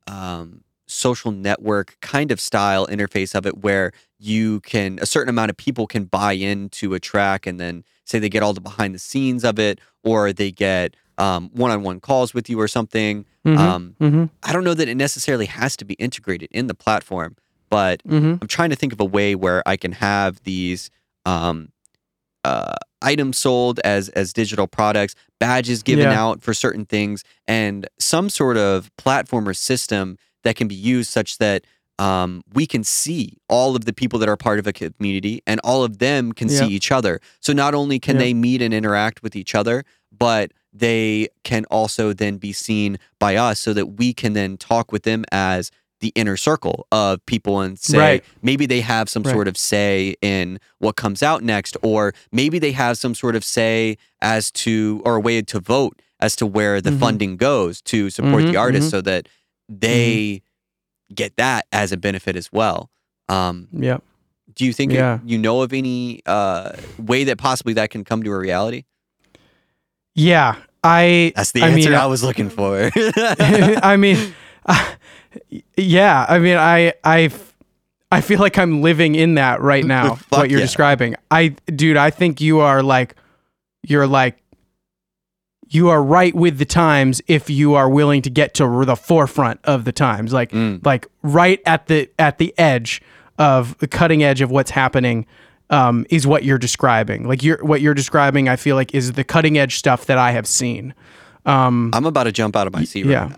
um, social network kind of style interface of it where you can a certain amount of people can buy into a track and then say they get all the behind the scenes of it or they get um, one-on-one calls with you or something Mhm. um, mm-hmm. i don't know that it necessarily has to be integrated in the platform but Mm-hmm. i'm trying to think of a way where i can have these um, uh, items sold as as digital products badges given Yeah. out for certain things and some sort of platform or system that can be used such that um, we can see all of the people that are part of a community and all of them can see each other. So not only can Yeah. they meet and interact with each other, but they can also then be seen by us so that we can then talk with them as the inner circle of people and say Right. maybe they have some Right. sort of say in what comes out next or maybe they have some sort of say as to or a way to vote as to where the Mhm. funding goes to support Mhm, the artist mhm. so that they get that as a benefit as well. Um, Yeah. do you think Yeah. you know of any uh, way that possibly that can come to a reality? Yeah. I That's the I answer mean, I was looking for. [LAUGHS] [LAUGHS] I mean, [LAUGHS] uh, yeah. I mean, I I I feel like I'm living in that right now. What you're yeah. describing, I dude, I think you are like, you're like, you are right with the times if you are willing to get to the forefront of the times, like Mm. like right at the at the edge of the cutting edge of what's happening. Um, is what you're describing. Like you're what you're describing, I feel like is the cutting edge stuff that I have seen. Um, I'm about to jump out of my seat yeah. right now.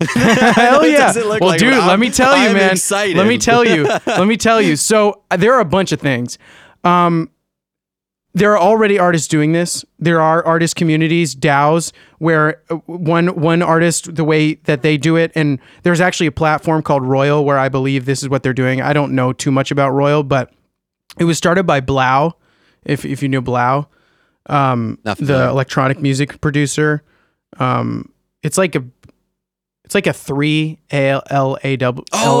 [LAUGHS] Hell yeah! look Well, like dude, let me tell you, I'm man. excited. Let me tell you. [LAUGHS] let me tell you. So uh, there are a bunch of things. Um, there are already artists doing this. There are artist communities, DAOs, where uh, one one artist, the way that they do it, and there's actually a platform called Royal where I believe this is what they're doing. I don't know too much about Royal, but it was started by 3LAU, if if you knew 3LAU, um, the electronic music producer. Um, it's like a it's like a three A L A W L Oh,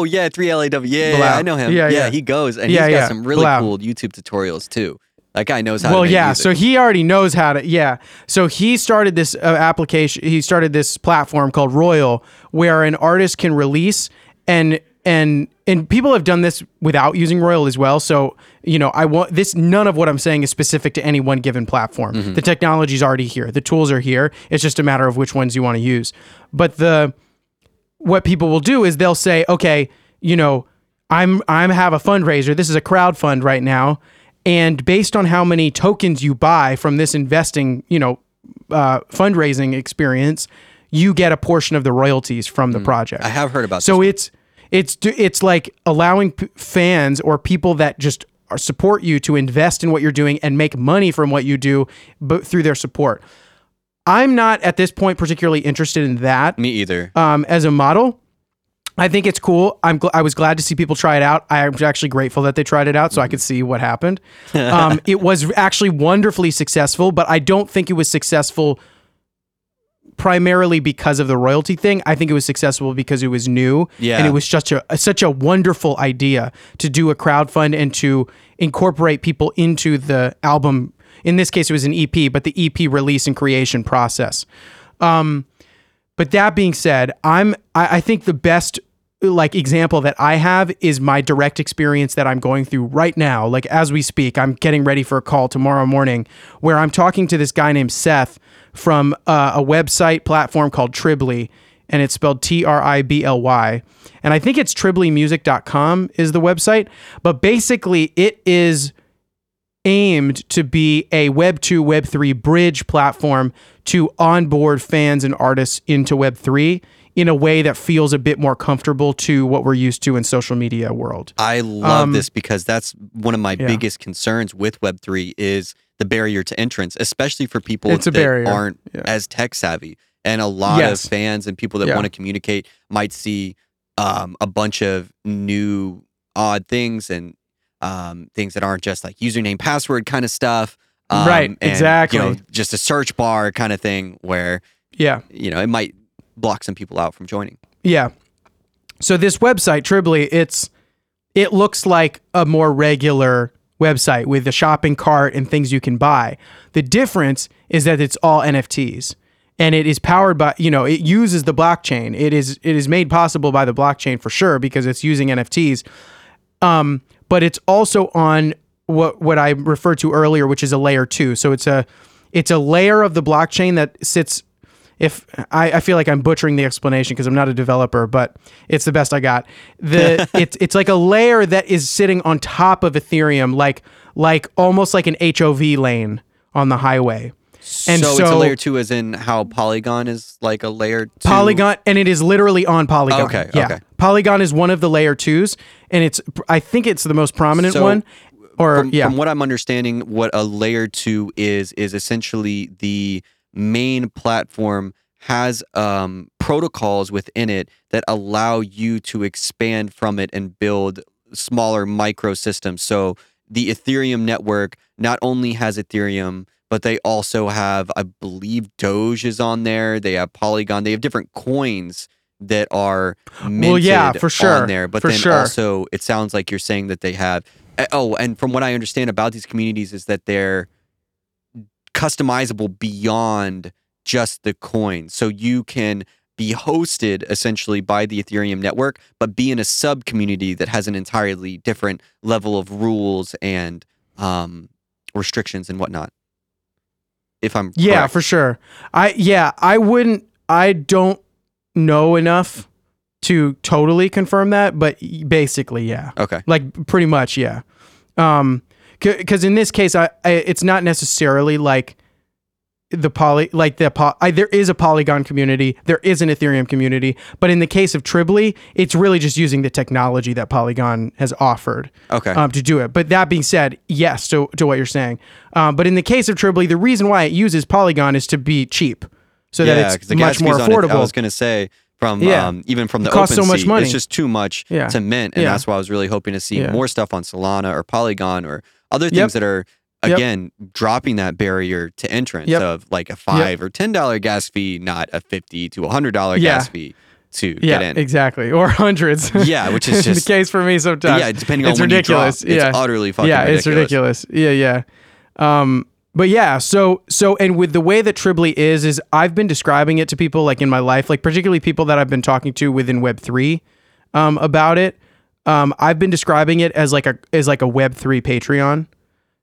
oh yeah, three L A W. Yeah, yeah, I know him. Yeah, Yeah, yeah. he goes and Yeah, he's got yeah. some really 3LAU. cool YouTube tutorials too. That guy knows how. well yeah music. so he already knows how to yeah so he started this uh, application he started this platform called royal where an artist can release and and and people have done this without using royal as well so you know i want this none of what i'm saying is specific to any one given platform Mm-hmm. the technology's already here the tools are here it's just a matter of which ones you want to use but the what people will do is they'll say, okay, you know, I'm I'm have a fundraiser. This is a crowd fund right now, and based on how many tokens you buy from this investing, you know, uh, fundraising experience, you get a portion of the royalties from the project. I have heard about. So it's it's it's like allowing p- fans or people that just support you to invest in what you're doing and make money from what you do, but through their support. I'm not at this point particularly interested in that me either. um, as a model. I think it's cool. I'm gl- I was glad to see people try it out. I'm actually grateful that they tried it out so I could see what happened. [LAUGHS] Um, it was actually wonderfully successful, but I don't think it was successful primarily because of the royalty thing. I think it was successful because it was new Yeah. and it was such a such a wonderful idea to do a crowdfund and to incorporate people into the album In this case, it was an EP, but the EP release and creation process. Um, but that being said, I'm I, I think the best like example that I have is my direct experience that I'm going through right now. Like as we speak, I'm getting ready for a call tomorrow morning where I'm talking to this guy named Seth from uh, a website platform called Tribly, and it's spelled T R I B L Y. And I think it's triblymusic.com is the website, but basically it is aimed to be a Web 2, Web 3 bridge platform to onboard fans and artists into Web 3 in a way that feels a bit more comfortable to what we're used to in social media world. I love this because that's one of my Um, yeah. biggest concerns with Web3 is the barrier to entrance, especially for people that barrier. aren't Yeah. as tech savvy. And a lot Yes. of fans and people that Yeah. want to communicate might see um, a bunch of new odd things and um, things that aren't just like username, password kind of stuff. Um, Right, and, exactly. You know, just a search bar kind of thing where, Yeah. you know, it might block some people out from joining. Yeah. So this website, Tribly, it's it looks like a more regular website with a shopping cart and things you can buy. The difference is that it's all NFTs. And it is powered by, you know, it uses the blockchain. It is it is made possible by the blockchain for sure because it's using NFTs. Um, but it's also on what what I referred to earlier, which is a layer two. So it's a it's a layer of the blockchain that sits if I, I feel like I'm butchering the explanation because I'm not a developer, but it's the best I got. The [LAUGHS] it's it's like a layer that is sitting on top of Ethereum, like like almost like an HOV lane on the highway. And so, so, it's a layer two, as in how Polygon is like a layer two. Polygon, and it is literally on Polygon. Okay, yeah. okay. Polygon is one of the layer twos, and it's I think it's the most prominent So, one. Or from, yeah, from what I'm understanding, what a layer two is is essentially the main platform has um, protocols within it that allow you to expand from it and build smaller microsystems. So the Ethereum network not only has Ethereum, but they also have, I believe, Doge is on there. They have Polygon. They have different coins that are minted yeah, for sure, on there. But for then sure. also, it sounds like you're saying that they have. uh, Oh, and from what I understand about these communities is that they're customizable beyond just the coin. So you can be hosted essentially by the Ethereum network, but be in a sub community that has an entirely different level of rules and um, restrictions and whatnot. If I'm yeah, correct. for sure. I yeah, I wouldn't. I don't know enough to totally confirm that, but basically, yeah. okay, like pretty much yeah um because in this case I, I it's not necessarily like the poly like the po- I, there is a polygon community there is an ethereum community but in the case of tribly it's really just using the technology that polygon has offered okay, um, to do it but that being said yes to, to what you're saying um, but in the case of tribly the reason why it uses polygon is to be cheap so yeah, that it's much more on it, affordable I was gonna say from Yeah. um, even from the It costs so much money. it's just too much Yeah. to mint, and Yeah. that's why I was really hoping to see more stuff on Solana or Polygon or other things Yep. that are Yep. again dropping that barrier to entrance Yep. of like a five or ten dollar gas fee, not a fifty to a hundred dollar Yeah. gas fee to yeah get in. exactly or hundreds Yeah, which is [LAUGHS] the case for me sometimes yeah, depending on it's when ridiculous you drop, yeah it's utterly fucking yeah, ridiculous. it's ridiculous. Yeah, yeah. Um, but yeah, so so and with the way that Tribly is, is I've been describing it to people like in my life, like particularly people that I've been talking to within Web three, um, about it. Um, I've been describing it as like a as like a Web three Patreon.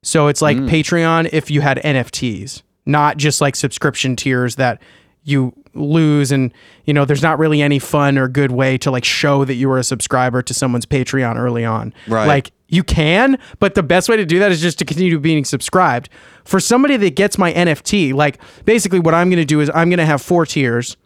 So it's like Patreon if you had NFTs, not just like subscription tiers that you lose and you know there's not really any fun or good way to like show that you were a subscriber to someone's Patreon early on. Right. Like you can, but the best way to do that is just to continue being subscribed. For somebody that gets my NFT, like basically what I'm going to do is I'm going to have four tiers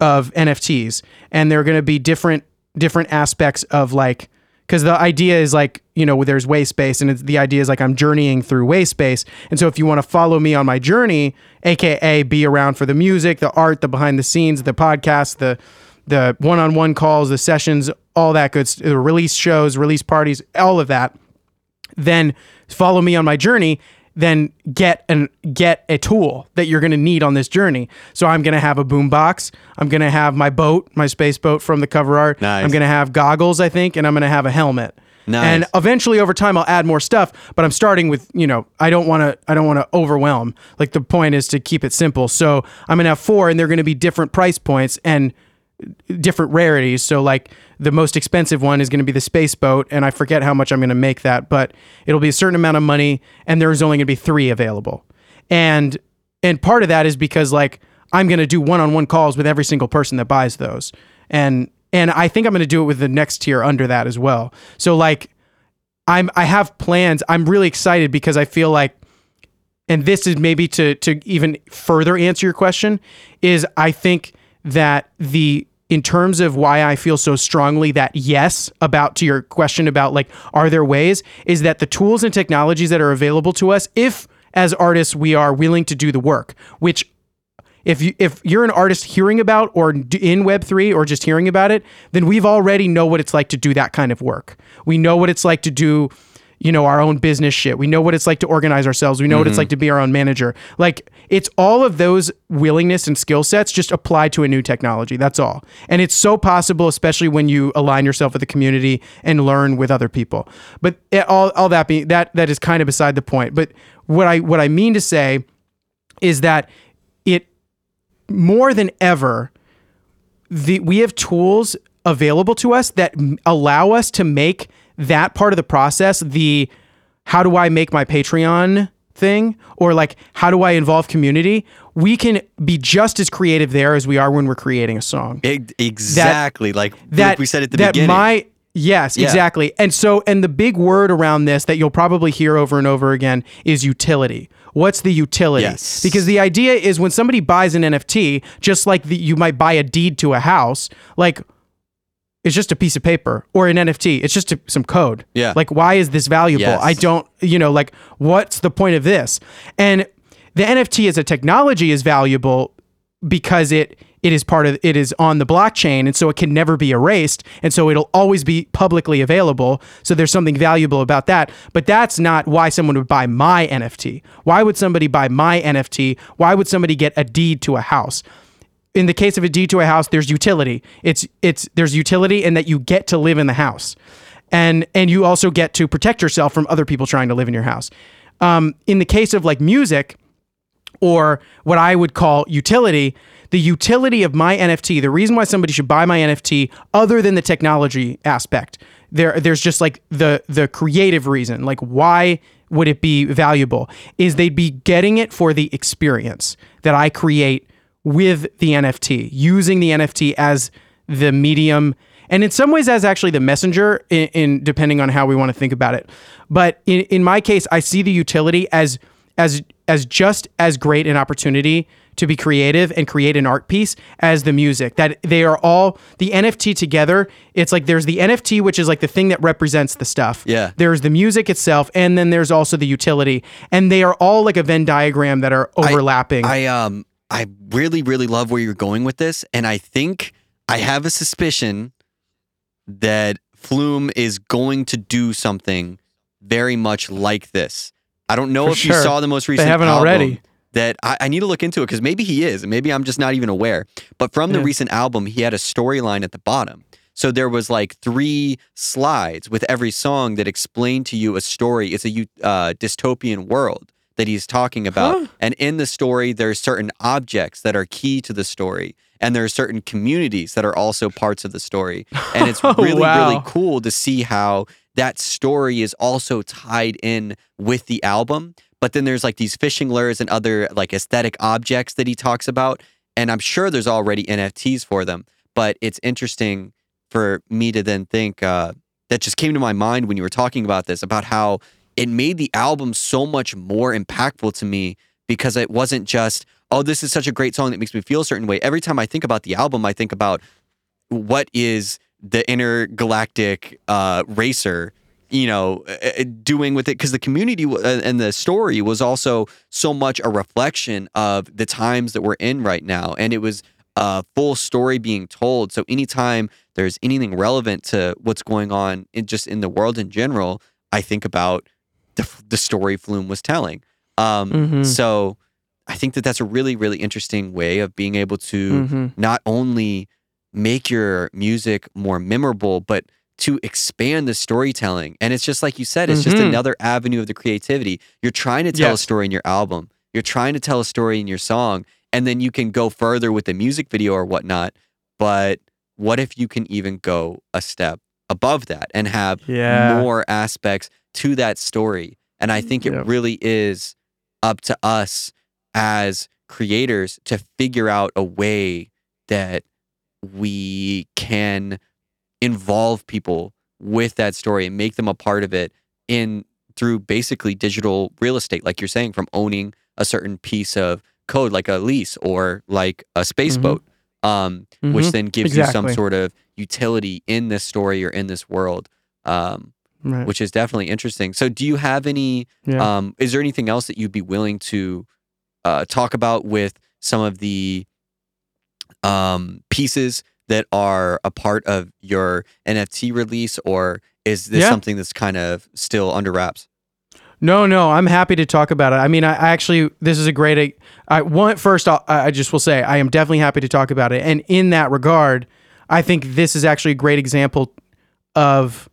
of NFTs and they're going to be different different aspects of like because the idea is like you know there's Wayspace and the idea is like i'm journeying through Wayspace. And so if you want to follow me on my journey aka be around for the music the art the behind the scenes the podcast the the one-on-one calls the sessions all that good the release shows release parties all of that then follow me on my journey then get an get a tool that you're going to need on this journey so i'm going to have a boom box i'm going to have my boat my space boat from the cover art Nice. i'm going to have goggles i think and i'm going to have a helmet Nice. And eventually over time I'll add more stuff, but I'm starting with, you know, I don't want to I don't want to overwhelm. Like the point is to keep it simple. So I'm going to have four and they're going to be different price points and different rarities. So like the most expensive one is going to be the space boat and I forget how much I'm going to make that, but it'll be a certain amount of money and there's only going to be 3 available. And and part of that is because like I'm going to do one-on-one calls with every single person that buys those. And and I think I'm going to do it with the next tier under that as well. So like I'm I have plans. I'm really excited because I feel like and this is maybe to to even further answer your question is I think that the in terms of why I feel so strongly that yes about to your question about like are there ways is that the tools and technologies that are available to us if as artists we are willing to do the work which if you if you're an artist hearing about or in web3 or just hearing about it then we've already know what it's like to do that kind of work. We know what it's like to do you know our own business shit. We know what it's like to organize ourselves. We know what it's mm-hmm. like to be our own manager. Like it's all of those willingness and skill sets just applied to a new technology. That's all. And it's so possible especially when you align yourself with the community and learn with other people. But it, all, all that being that that is kind of beside the point. But what i what i mean to say is that it more than ever the we have tools available to us that m- allow us to make that part of the process the how do I make my Patreon thing or like how do I involve community we can be just as creative there as we are when we're creating a song exactly. like that like we said at the that beginning. my yes Yeah. exactly and so and the big word around this that you'll probably hear over and over again is utility what's the utility Yes. because the idea is when somebody buys an nft just like the, you might buy a deed to a house like it's just a piece of paper or an nft it's just a, some code. Yeah. like why is this valuable? Yes. i don't you know like what's the point of this? And the nft as a technology is valuable because it it is part of it is on the blockchain and so it can never be erased and so it'll always be publicly available. So there's something valuable about that. But that's not why someone would buy my nft why would somebody buy my nft why would somebody get a deed to a house in the case of a deed to a house there's utility it's it's there's utility in that you get to live in the house and and you also get to protect yourself from other people trying to live in your house um, in the case of like music or what I would call utility, the utility of my NFT, the reason why somebody should buy my NFT other than the technology aspect. There there's just like the the creative reason, like why would it be valuable is they'd be getting it for the experience that I create with the NFT, using the NFT as the medium and in some ways as actually the messenger in, in depending on how we want to think about it. But in, in my case, I see the utility as as as just as great an opportunity to be creative and create an art piece as the music that they are all the nft together it's like there's the nft which is like the thing that represents the stuff Yeah. there's the music itself and then there's also the utility and they are all like a venn diagram that are overlapping I um I really really love where you're going with this, and I think I have a suspicion that Flume is going to do something very much like this. I don't know For if you saw the most recent They haven't album already. That I, I need to look into it because maybe he is, and maybe I'm just not even aware. But from the Yeah. recent album, he had a storyline at the bottom. So there was like three slides with every song that explained to you a story. It's a uh, dystopian world that he's talking about. Huh. And in the story, there's certain objects that are key to the story. And there are certain communities that are also parts of the story. And it's [LAUGHS] Oh, really, wow. really cool to see how that story is also tied in with the album. But then there's like these fishing lures and other like aesthetic objects that he talks about. And I'm sure there's already NFTs for them. But it's interesting for me to then think uh, that just came to my mind when you were talking about this about how it made the album so much more impactful to me because it wasn't just oh this is such a great song that makes me feel a certain way. Every time i think about the album i think about what is the intergalactic uh, racer you know uh, uh, doing with it because the community uh, and the story was also so much a reflection of the times that we're in right now. And it was a full story being told. So anytime there's anything relevant to what's going on in just in the world in general i think about the, the story flume was telling um, Mhm. so i think that that's a really really interesting way of being able to Mhm. not only make your music more memorable, but to expand the storytelling. And it's just like you said, it's just Mhm. another avenue of the creativity. You're trying to tell a story in your album, you're trying to tell a story in your song, and then you can go further with the music video or whatnot. But what if you can even go a step above that and have Yeah. more aspects to that story? And I think it Yep. really is up to us as creators to figure out a way that we can involve people with that story and make them a part of it in through basically digital real estate like you're saying from owning a certain piece of code like a lease or like a space Mhm. boat um, which Mhm. then gives you some sort of utility in this story or in this world um, Right. which is definitely interesting so do you have any Yeah. um, is there anything else that you'd be willing to uh, talk about with some of the um, pieces that are a part of your NFT release, or is this Yeah. something that's kind of still under wraps? No, no, I'm happy to talk about it. I mean, I, I actually, this is a great. I want first, I'll, I just will say, I am definitely happy to talk about it. And in that regard, I think this is actually a great example of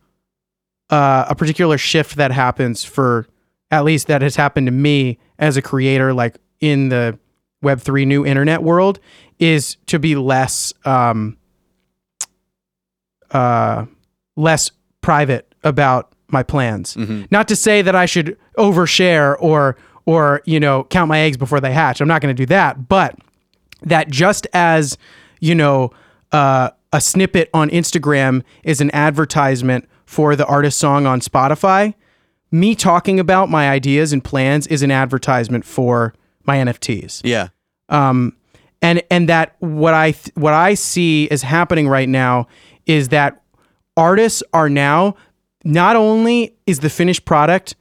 uh, a particular shift that happens for, at least that has happened to me as a creator, like in the Web three new internet world, is to be less, um, uh, less private about my plans Mhm. not to say that I should overshare or or you know count my eggs before they hatch. I'm not going to do that, but that just as you know uh, a snippet on Instagram is an advertisement for the artist song on Spotify, me talking about my ideas and plans is an advertisement for my NFTs Yeah. um, and and that what I th- what I see is happening right now is that artists are now not only is the finished product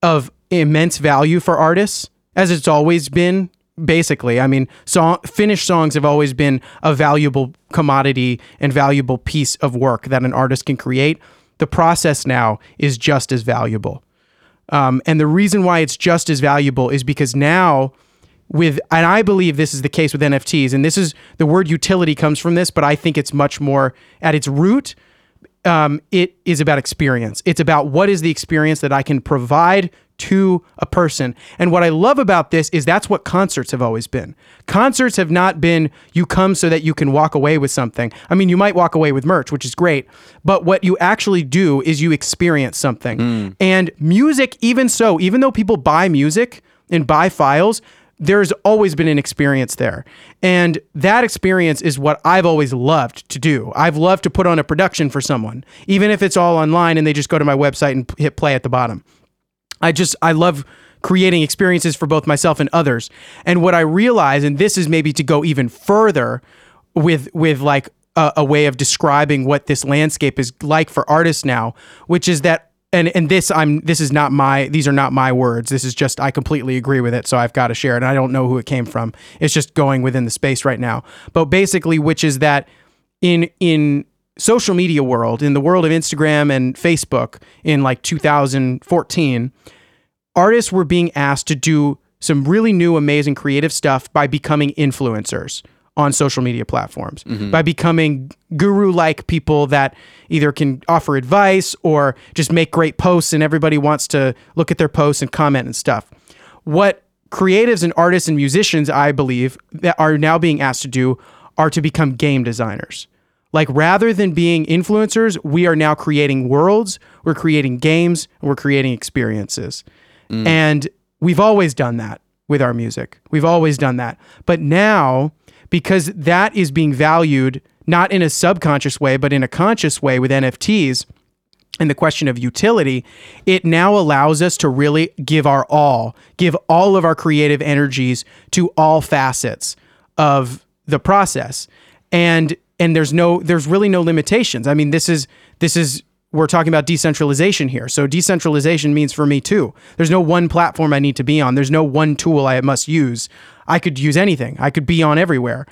of immense value for artists as it's always been basically. I mean song finished songs have always been a valuable commodity and valuable piece of work that an artist can create the process now is just as valuable. Um, and the reason why it's just as valuable is because now with and I believe this is the case with NFTs and this is the word utility comes from this but I think it's much more at its root um, it is about experience. It's about what is the experience that I can provide to a person. And what I love about this is that's what concerts have always been. Concerts have not been you come so that you can walk away with something. I mean you might walk away with merch which is great but what you actually do is you experience something. And music even so even though people buy music and buy files there's always been an experience there. And that experience is what I've always loved to do. I've loved to put on a production for someone, even if it's all online and they just go to my website and hit play at the bottom. I just, I love creating experiences for both myself and others. And what I realize, and this is maybe to go even further with, with like a, way of describing what this landscape is like for artists now, which is that and and this I'm this is not my these are not my words. This is just I completely agree with it, so I've got to share it. And I don't know who it came from. It's just going within the space right now. But basically, which is that in in social media world, in the world of Instagram and Facebook, in like 2014, artists were being asked to do some really new, amazing, creative stuff by becoming influencers on social media platforms, mm-hmm. by becoming guru like people that either can offer advice or just make great posts and everybody wants to look at their posts and comment and stuff. What creatives and artists and musicians, I believe, that are now being asked to do are to become game designers. Like rather than being influencers, we are now creating worlds, we're creating games, and we're creating experiences. Mm. And we've always done that with our music. We've always done that. But now, because that is being valued not in a subconscious way, but in a conscious way with NFTs, and the question of utility, it now allows us to really give our all, give all of our creative energies to all facets of the process. And and there's no there's really no limitations. I mean, this is this is we're talking about decentralization here. So decentralization means for me too. There's no one platform I need to be on. There's no one tool I must use. I could use anything. I could be on everywhere.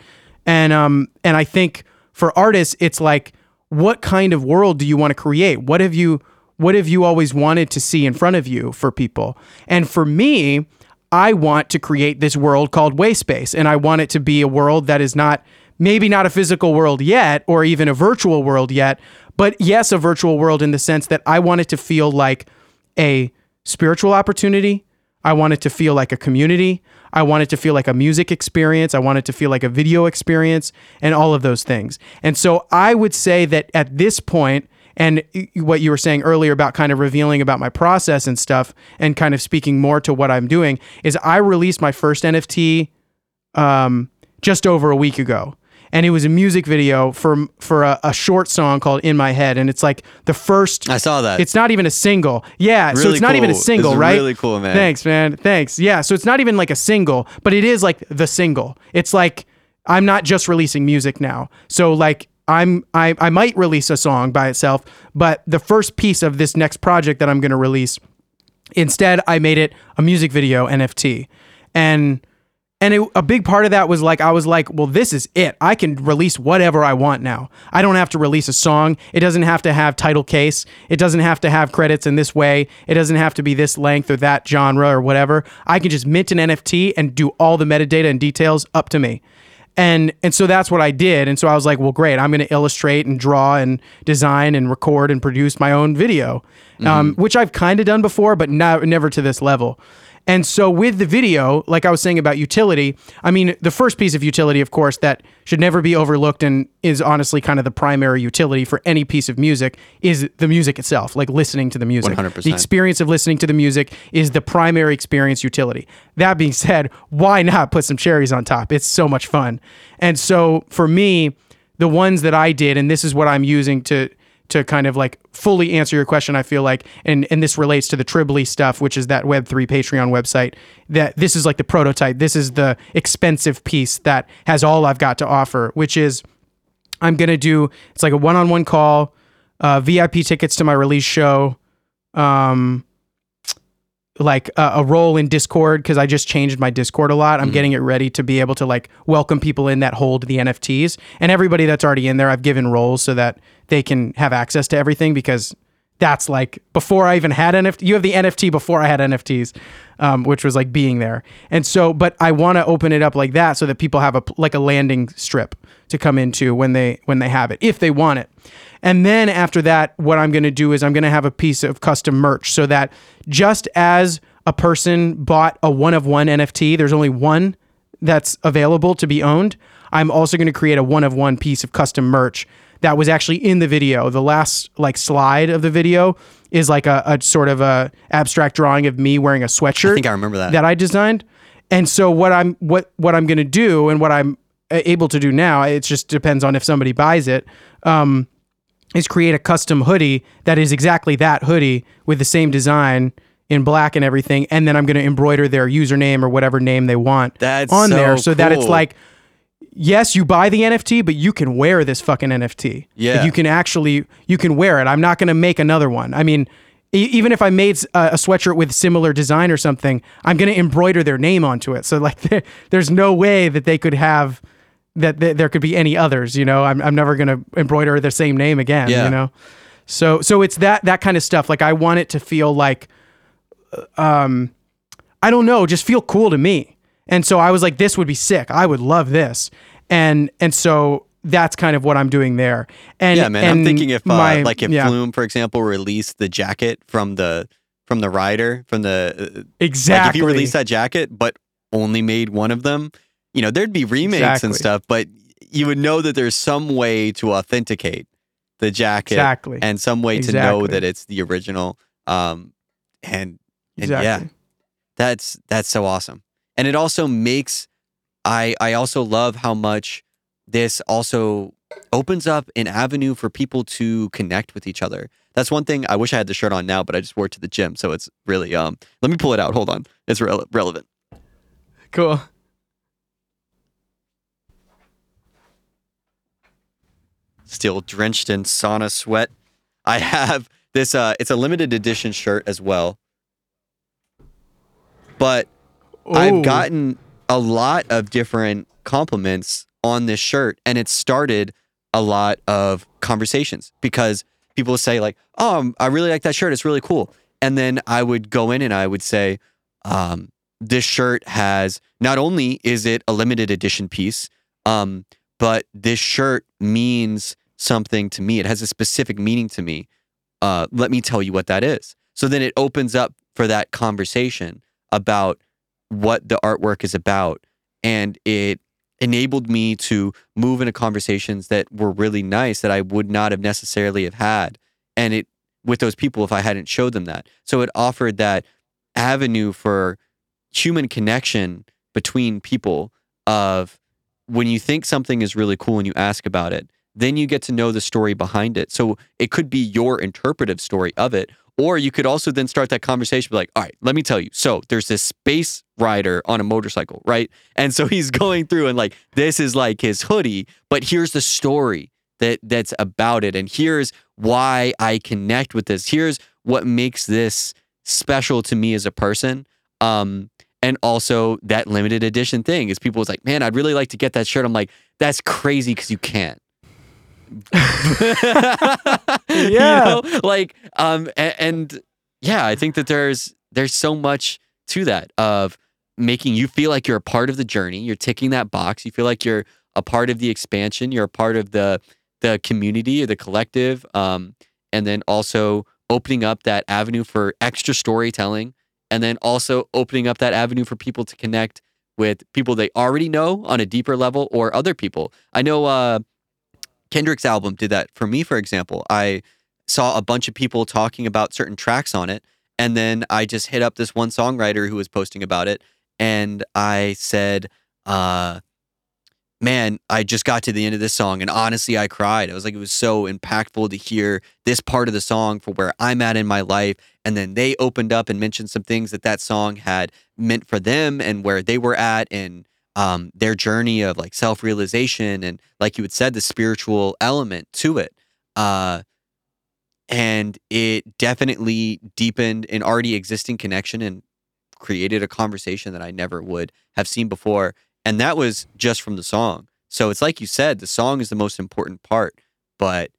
And um and I think for artists it's like what kind of world do you want to create? What have you what have you always wanted to see in front of you for people? And for me, I want to create this world called Wayspace and I want it to be a world that is not maybe not a physical world yet or even a virtual world yet, but yes, a virtual world in the sense that I want it to feel like a spiritual opportunity. I want it to feel like a community. I want it to feel like a music experience. I want it to feel like a video experience and all of those things. And so I would say that at this point, and what you were saying earlier about kind of revealing about my process and stuff and kind of speaking more to what I'm doing is I released my first NFT um, just over a week ago and it was a music video for for a, a, short song called "In My Head," and it's like the first. I saw that. It's not even a single. Yeah, really so it's not even a single, right? Really cool, man. Thanks, man. Thanks. Yeah, so it's not even like a single, but it is like the single. It's like I'm not just releasing music now. So like I'm I I might release a song by itself, but the first piece of this next project that I'm going to release, instead I made it a music video NFT, and and it, a big part of that was like, I was like, well, this is it. I can release whatever I want now. I don't have to release a song. It doesn't have to have title case. It doesn't have to have credits in this way. It doesn't have to be this length or that genre or whatever. I can just mint an NFT and do all the metadata and details up to me. And and so that's what I did. And so I was like, well, great. I'm going to illustrate and draw and design and record and produce my own video, mm-hmm. um, which I've kind of done before, but not, never to this level. And so with the video, like I was saying about utility, I mean, the first piece of utility, of course, that should never be overlooked and is honestly kind of the primary utility for any piece of music is the music itself, like listening to the music. 100%. The experience of listening to the music is the primary experience utility. That being said, why not put some cherries on top? It's so much fun. And so for me, the ones that I did, and this is what I'm using to to kind of like fully answer your question, I feel like, and and this relates to the Tribly stuff, which is that Web three Patreon website. That this is like the prototype. This is the expensive piece that has all I've got to offer, which is I'm gonna do. It's like a one on one call, uh, VIP tickets to my release show. Um, like a, a role in Discord because I just changed my Discord a lot. I'm mm-hmm. getting it ready to be able to like welcome people in that hold the NFTs and everybody that's already in there. I've given roles so that they can have access to everything because that's like before I even had NFT. You have the NFT before I had NFTs, um, which was like being there. And so, but I want to open it up like that so that people have a like a landing strip to come into when they when they have it if they want it. And then after that, what I'm going to do is I'm going to have a piece of custom merch so that just as a person bought a one of one NFT, there's only one that's available to be owned. I'm also going to create a one of one piece of custom merch that was actually in the video. The last like slide of the video is like a, a sort of a abstract drawing of me wearing a sweatshirt. I think I remember that. That I designed. And so what I'm what what I'm going to do and what I'm able to do now, it just depends on if somebody buys it. Um, is create a custom hoodie that is exactly that hoodie with the same design in black and everything, and then I'm going to embroider their username or whatever name they want That's on so there, so cool. that it's like, yes, you buy the NFT, but you can wear this fucking NFT. Yeah, like you can actually you can wear it. I'm not going to make another one. I mean. Even if I made a, a sweatshirt with similar design or something, I'm going to embroider their name onto it. So like, [LAUGHS] there's no way that they could have that, that there could be any others. You know, I'm I'm never gonna embroider the same name again. Yeah. You know, so so it's that that kind of stuff. Like I want it to feel like, uh, um, I don't know, just feel cool to me. And so I was like, this would be sick. I would love this. And and so that's kind of what I'm doing there. And yeah, man, and I'm thinking if uh, my- like if yeah. Flume, for example, released the jacket from the from the rider from the uh, exactly like if you released that jacket but only made one of them, you know, there'd be remakes Exactly. and stuff, but you would know that there's some way to authenticate the jacket exactly and some way to know that it's the original. Um, and and exactly. yeah, that's that's so awesome. And it also makes I I also love how much this also opens up an avenue for people to connect with each other. That's one thing I wish I had the shirt on now, but I just wore it to the gym, so it's really um. Let me pull it out. Hold on, it's rele- relevant. Cool. Still drenched in sauna sweat. I have this. Uh, it's a limited edition shirt as well, but Ooh. I've gotten a lot of different compliments on this shirt, and it started a lot of conversations because people say like, "Oh, I really like that shirt. It's really cool." And then I would go in and I would say, um, "This shirt has not only is it a limited edition piece, um, but this shirt means something to me. It has a specific meaning to me. Uh, let me tell you what that is. So then it opens up for that conversation about what the artwork is about. And it enabled me to move into conversations that were really nice that I would not have necessarily have had. And it with those people if I hadn't showed them that. So it offered that avenue for human connection between people of when you think something is really cool and you ask about it, then you get to know the story behind it. So it could be your interpretive story of it. Or you could also then start that conversation be like, all right, let me tell you. So there's this space rider on a motorcycle, right? And so [LAUGHS] he's going through and like, this is like his hoodie, but here's the story that that's about it. And here's why I connect with this. Here's what makes this special to me as a person. Um, and also that limited edition thing is people was like, man, I'd really like to get that shirt. I'm like, that's crazy because you can't. [LAUGHS] [LAUGHS] Yeah. You know? Like, um, and, and yeah, I think that there's there's so much to that of making you feel like you're a part of the journey. You're ticking that box. You feel like you're a part of the expansion. You're a part of the the community or the collective. Um, and then also opening up that avenue for extra storytelling. And then also opening up that avenue for people to connect with people they already know on a deeper level or other people. I know uh, Kendrick's album did that for me, for example. I saw a bunch of people talking about certain tracks on it. And then I just hit up this one songwriter who was posting about it. And I said, uh, man, I just got to the end of this song and honestly, I cried. I was like, it was so impactful to hear this part of the song for where I'm at in my life. And then they opened up and mentioned some things that that song had meant for them and where they were at and um, their journey of like self realization and, like you had said, the spiritual element to it. Uh, and it definitely deepened an already existing connection and created a conversation that I never would have seen before and that was just from the song. So it's like you said, the song is the most important part, but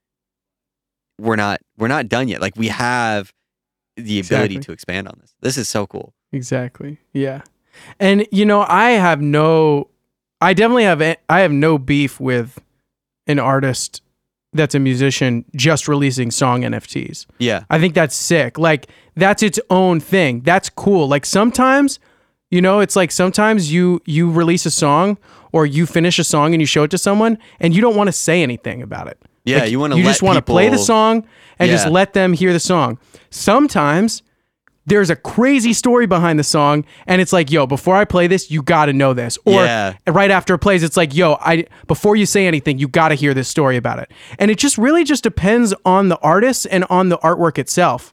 we're not we're not done yet. Like we have the ability Exactly. to expand on this. This is so cool. Exactly. Yeah. And you know, I have no I definitely have I have no beef with an artist that's a musician just releasing song NFTs. Yeah. I think that's sick. Like that's its own thing. That's cool. Like sometimes, you know, it's like sometimes you you release a song or you finish a song and you show it to someone and you don't want to say anything about it. Yeah, Like, you wanna You let just want to play the song and just let them hear the song. Sometimes there's a crazy story behind the song and it's like, yo, before I play this, you got to know this. Or Yeah. right after it plays, it's like, yo, I before you say anything, you got to hear this story about it. And it just really just depends on the artist and on the artwork itself.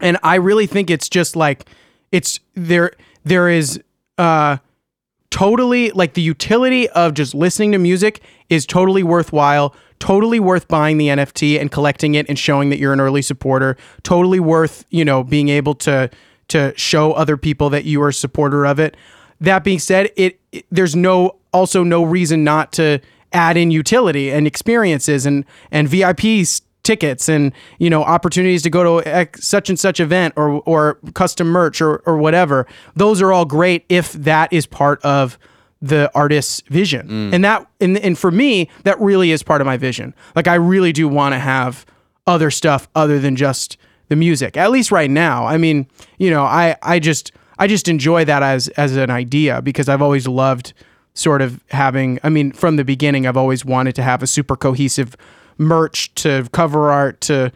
And I really think it's just like it's there there is uh totally like the utility of just listening to music is totally worthwhile totally worth buying the nft and collecting it and showing that you're an early supporter. Totally worth you know being able to to show other people that you are a supporter of it. That being said it, it there's no also no reason not to add in utility and experiences and and vips tickets and you know opportunities to go to such and such event or or custom merch or or whatever. Those are all great if that is part of the artist's vision. Mm. And that and, and for me that really is part of my vision. Like i really do want to have other stuff other than just the music at least right now. I mean you know i i just i just enjoy that as as an idea because i've always loved sort of having i mean from the beginning i've always wanted to have a super cohesive merch to cover art to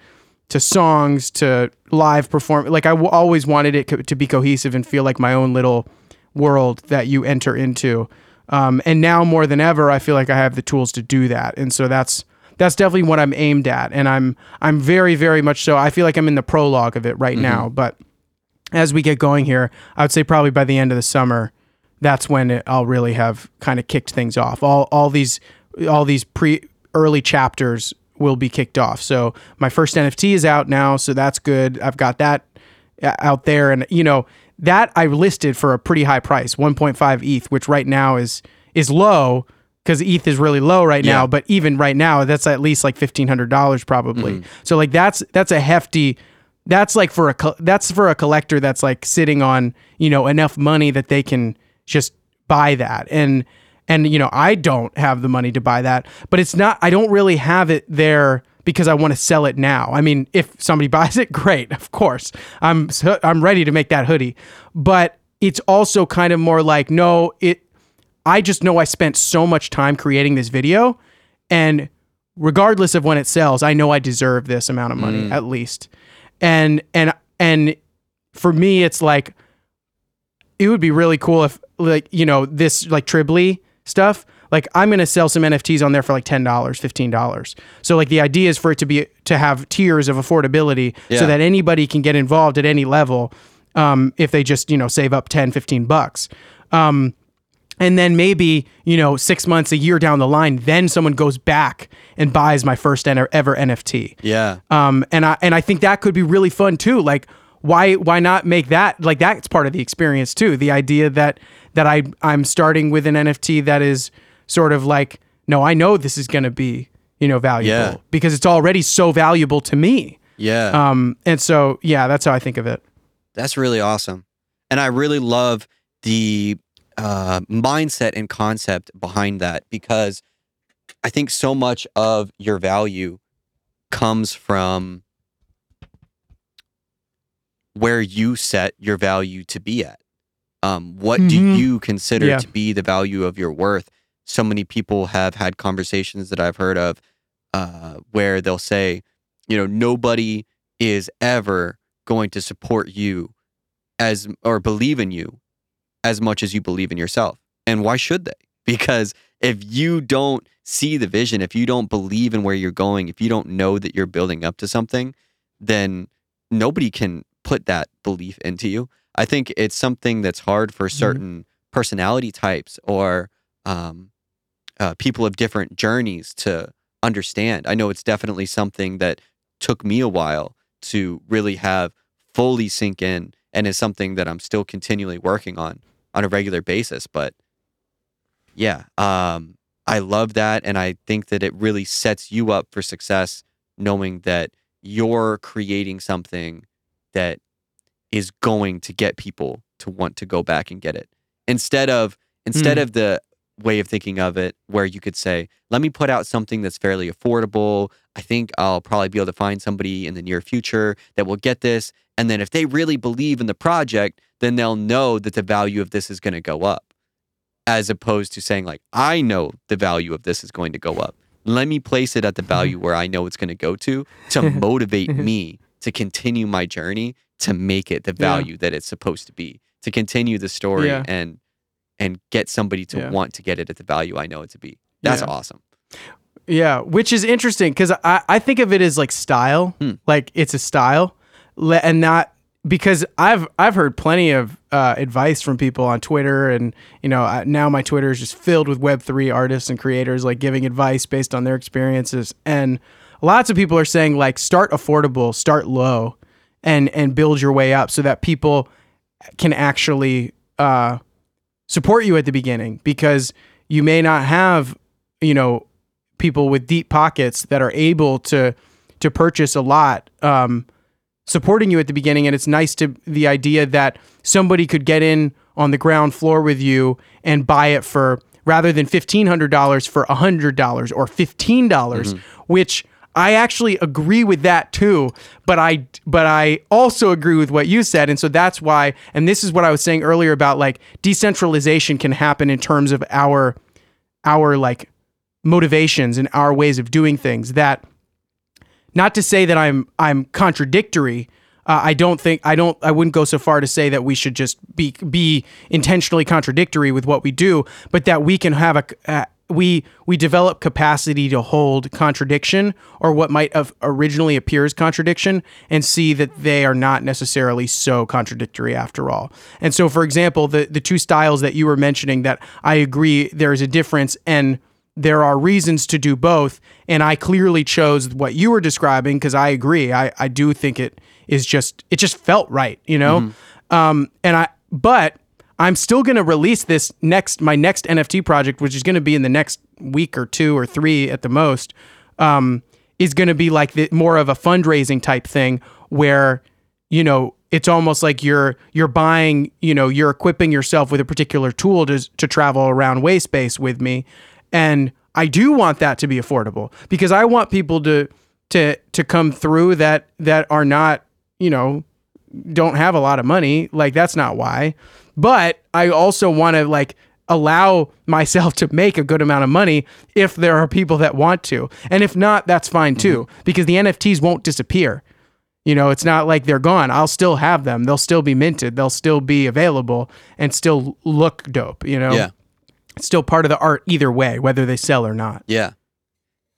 to songs to live perform like I w- always wanted it co- to be cohesive and feel like my own little world that you enter into um, and now more than ever i feel like i have the tools to do that and so that's that's definitely what i'm aimed at and i'm i'm very very much so i feel like i'm in the prologue of it right now but as we get going here i would say probably by the end of the summer that's when it, I'll really have kind of kicked things off. All all these all these pre early chapters will be kicked off. So my first NFT is out now, so that's good. I've got that uh, out there, and you know that I listed for a pretty high price, 1.5 ETH, which right now is is low because ETH is really low right now. But even right now, that's at least like fifteen hundred dollars probably. Mm-hmm. So like that's that's a hefty. That's like for a that's for a collector that's like sitting on you know enough money that they can just buy that and and you know I don't have the money to buy that, but it's not. I don't really have it there because I want to sell it now. I mean, if somebody [LAUGHS] buys it, great, of course. I'm I'm ready to make that hoodie, but it's also kind of more like no, it. I just know I spent so much time creating this video, and regardless of when it sells, I know I deserve this amount of money mm. at least, and and and for me, it's like it would be really cool if like you know this like Tribly stuff like i'm going to sell some nfts on there for like $10 $15 so like the idea is for it to be to have tiers of affordability Yeah. so that anybody can get involved at any level um, if they just you know save up 10 15 bucks um, and then maybe you know six months a year down the line then someone goes back and buys my first ever nft Yeah. um, and I and I think that could be really fun too. Like, why why not make that like that's part of the experience too? The idea that that I I'm starting with an NFT that is sort of like, no, I know this is going to be you know valuable Yeah. because it's already so valuable to me. Yeah. Um, and so yeah, that's how I think of it. That's really awesome. And I really love the uh, mindset and concept behind that because I think so much of your value comes from where you set your value to be at. Um, what do Mhm. you consider Yeah. to be the value of your worth? So many people have had conversations that I've heard of uh, where they'll say, you know, nobody is ever going to support you as or believe in you as much as you believe in yourself. And why should they? [LAUGHS] Because if you don't see the vision, if you don't believe in where you're going, if you don't know that you're building up to something, then nobody can put that belief into you. I think it's something that's hard for certain personality types or um, uh, people of different journeys to understand. I know it's definitely something that took me a while to really have fully sink in and is something that I'm still continually working on on a regular basis. But yeah, um, I love that. And I think that it really sets you up for success knowing that you're creating something that is going to get people to want to go back and get it instead of instead Mm. of the way of thinking of it where you could say let me put out something that's fairly affordable i think i'll probably be able to find somebody in the near future that will get this and then if they really believe in the project then they'll know that the value of this is going to go up as opposed to saying like i know the value of this is going to go up let me place it at the value [LAUGHS] where i know it's going to go to to [LAUGHS] motivate mm-hmm. me to continue my journey to make it the Yeah. value that it's supposed to be to continue the story Yeah. and and get somebody to Yeah. want to get it at the value i know it to be that's Yeah. awesome Yeah, which is interesting because I, I think of it as like style, Hmm. like it's a style, and not because I've I've heard plenty of uh, advice from people on Twitter, and you know I, now my Twitter is just filled with Web three artists and creators like giving advice based on their experiences, and lots of people are saying like start affordable, start low, and and build your way up so that people can actually uh, support you at the beginning because you may not have you know people with deep pockets that are able to to purchase a lot um, supporting you at the beginning. And it's nice to the idea that somebody could get in on the ground floor with you and buy it for rather than $1500 for $100 or $15 which I actually agree with that too but I but I also agree with what you said and so that's why and this is what I was saying earlier about like decentralization can happen in terms of our our like motivations and our ways of doing things that not to say that I'm I'm contradictory. Uh, I don't think I don't I wouldn't go so far to say that we should just be be intentionally contradictory with what we do, but that we can have a uh, we we develop capacity to hold contradiction or what might have originally appear as contradiction and see that they are not necessarily so contradictory after all. And so for example, the the two styles that you were mentioning that I agree there is a difference and there are reasons to do both and i clearly chose what you were describing because i agree. I, I do think it is just it just felt right you know? Um, and i but i'm still going to release this next my next nft project which is going to be in the next week or two or three at the most um, is going to be like the, more of a fundraising type thing where you know it's almost like you're you're buying, you know, you're equipping yourself with a particular tool to to travel around Wayspace with me, and I do want that to be affordable because I want people to to to come through that that are not, you know, don't have a lot of money. Like that's not why. But I also want to like allow myself to make a good amount of money if there are people that want to. And if not, that's fine too mm-hmm. because the NFTs won't disappear. You know, it's not like they're gone. I'll still have them. They'll still be minted. They'll still be available and still look dope, you know? Yeah. It's still part of the art either way, whether they sell or not. Yeah.